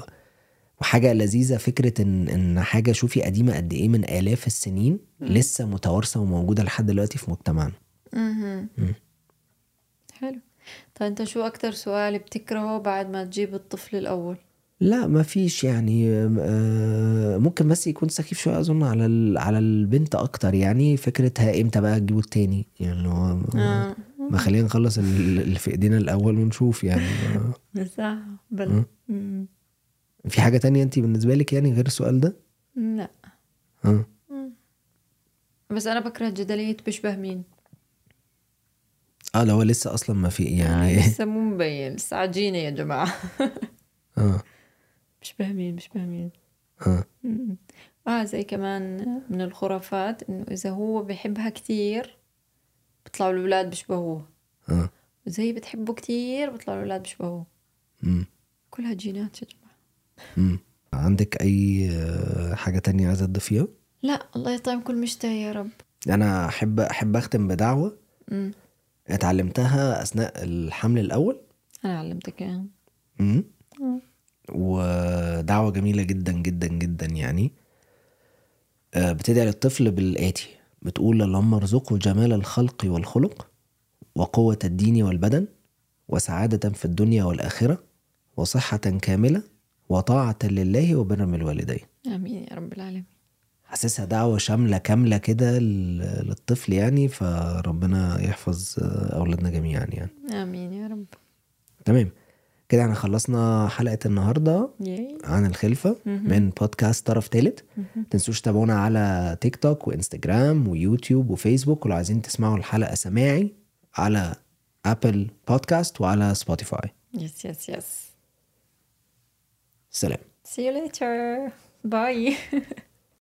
وحاجة لذيذة فكرة إن إن حاجة شوفي قديمة قد إيه من آلاف السنين لسه متوارثة وموجودة لحد دلوقتي في مجتمعنا. مهم. حلو. طيب أنت شو أكتر سؤال بتكرهه بعد ما تجيب الطفل الأول؟ لا ما فيش يعني آه، ممكن بس يكون سخيف شوية أظن على ال... على البنت أكتر. يعني فكرتها إمتى بقى تجيبوا التاني؟ يعني اللي هو آه. ما خلينا نخلص ال- اللي في إيدينا الأول ونشوف يعني. صح بل مم. في حاجة تانية انت بالنسبة لك يعني غير السؤال ده؟ لا. آه. بس أنا بكره الجدلية بشبه مين؟ آه هو لسه أصلا ما في آه يعني لسه مو مبين لسه عجينة يا جماعة. آه. بشبه مين بشبه مين آه. آه زي كمان من الخرافات إنه إذا هو بحبها كتير بيطلعوا الأولاد بيشبهوه. آه. وزي بتحبه كتير بيطلعوا الأولاد بيشبهوه. امم كلها جينات يا جماعة. امم عندك أي آه، حاجة تانية عايزة تضيفيها لا الله يطعم كل مشتهي يا رب. أنا أحب أحب أختم بدعوة. مم. اتعلمتها أثناء الحمل الأول. أنا علمتك اياها امم مم. ودعوة جميلة جدا جدا جدا يعني. آه، بتدعي للطفل بالآتي. بتقول اللهم ارزقه جمال الخلق والخلق وقوة الدين والبدن وسعادة في الدنيا والآخرة وصحة كاملة وطاعة لله وبر بالوالدين آمين يا رب العالمين. حاسسها دعوة شاملة كاملة كده لل- للطفل يعني فربنا يحفظ آه، أولادنا جميعا يعني. آمين يا رب. تمام. كده إحنا خلصنا حلقة النهاردة ياي. عن الخلفة من بودكاست طرف تالت. تنسوش تابعونا على تيك توك وانستجرام ويوتيوب وفيسبوك ولو عايزين تسمعوا الحلقة سماعي على ابل بودكاست وعلى سبوتيفاي يس يس يس سلام. See you later. Bye.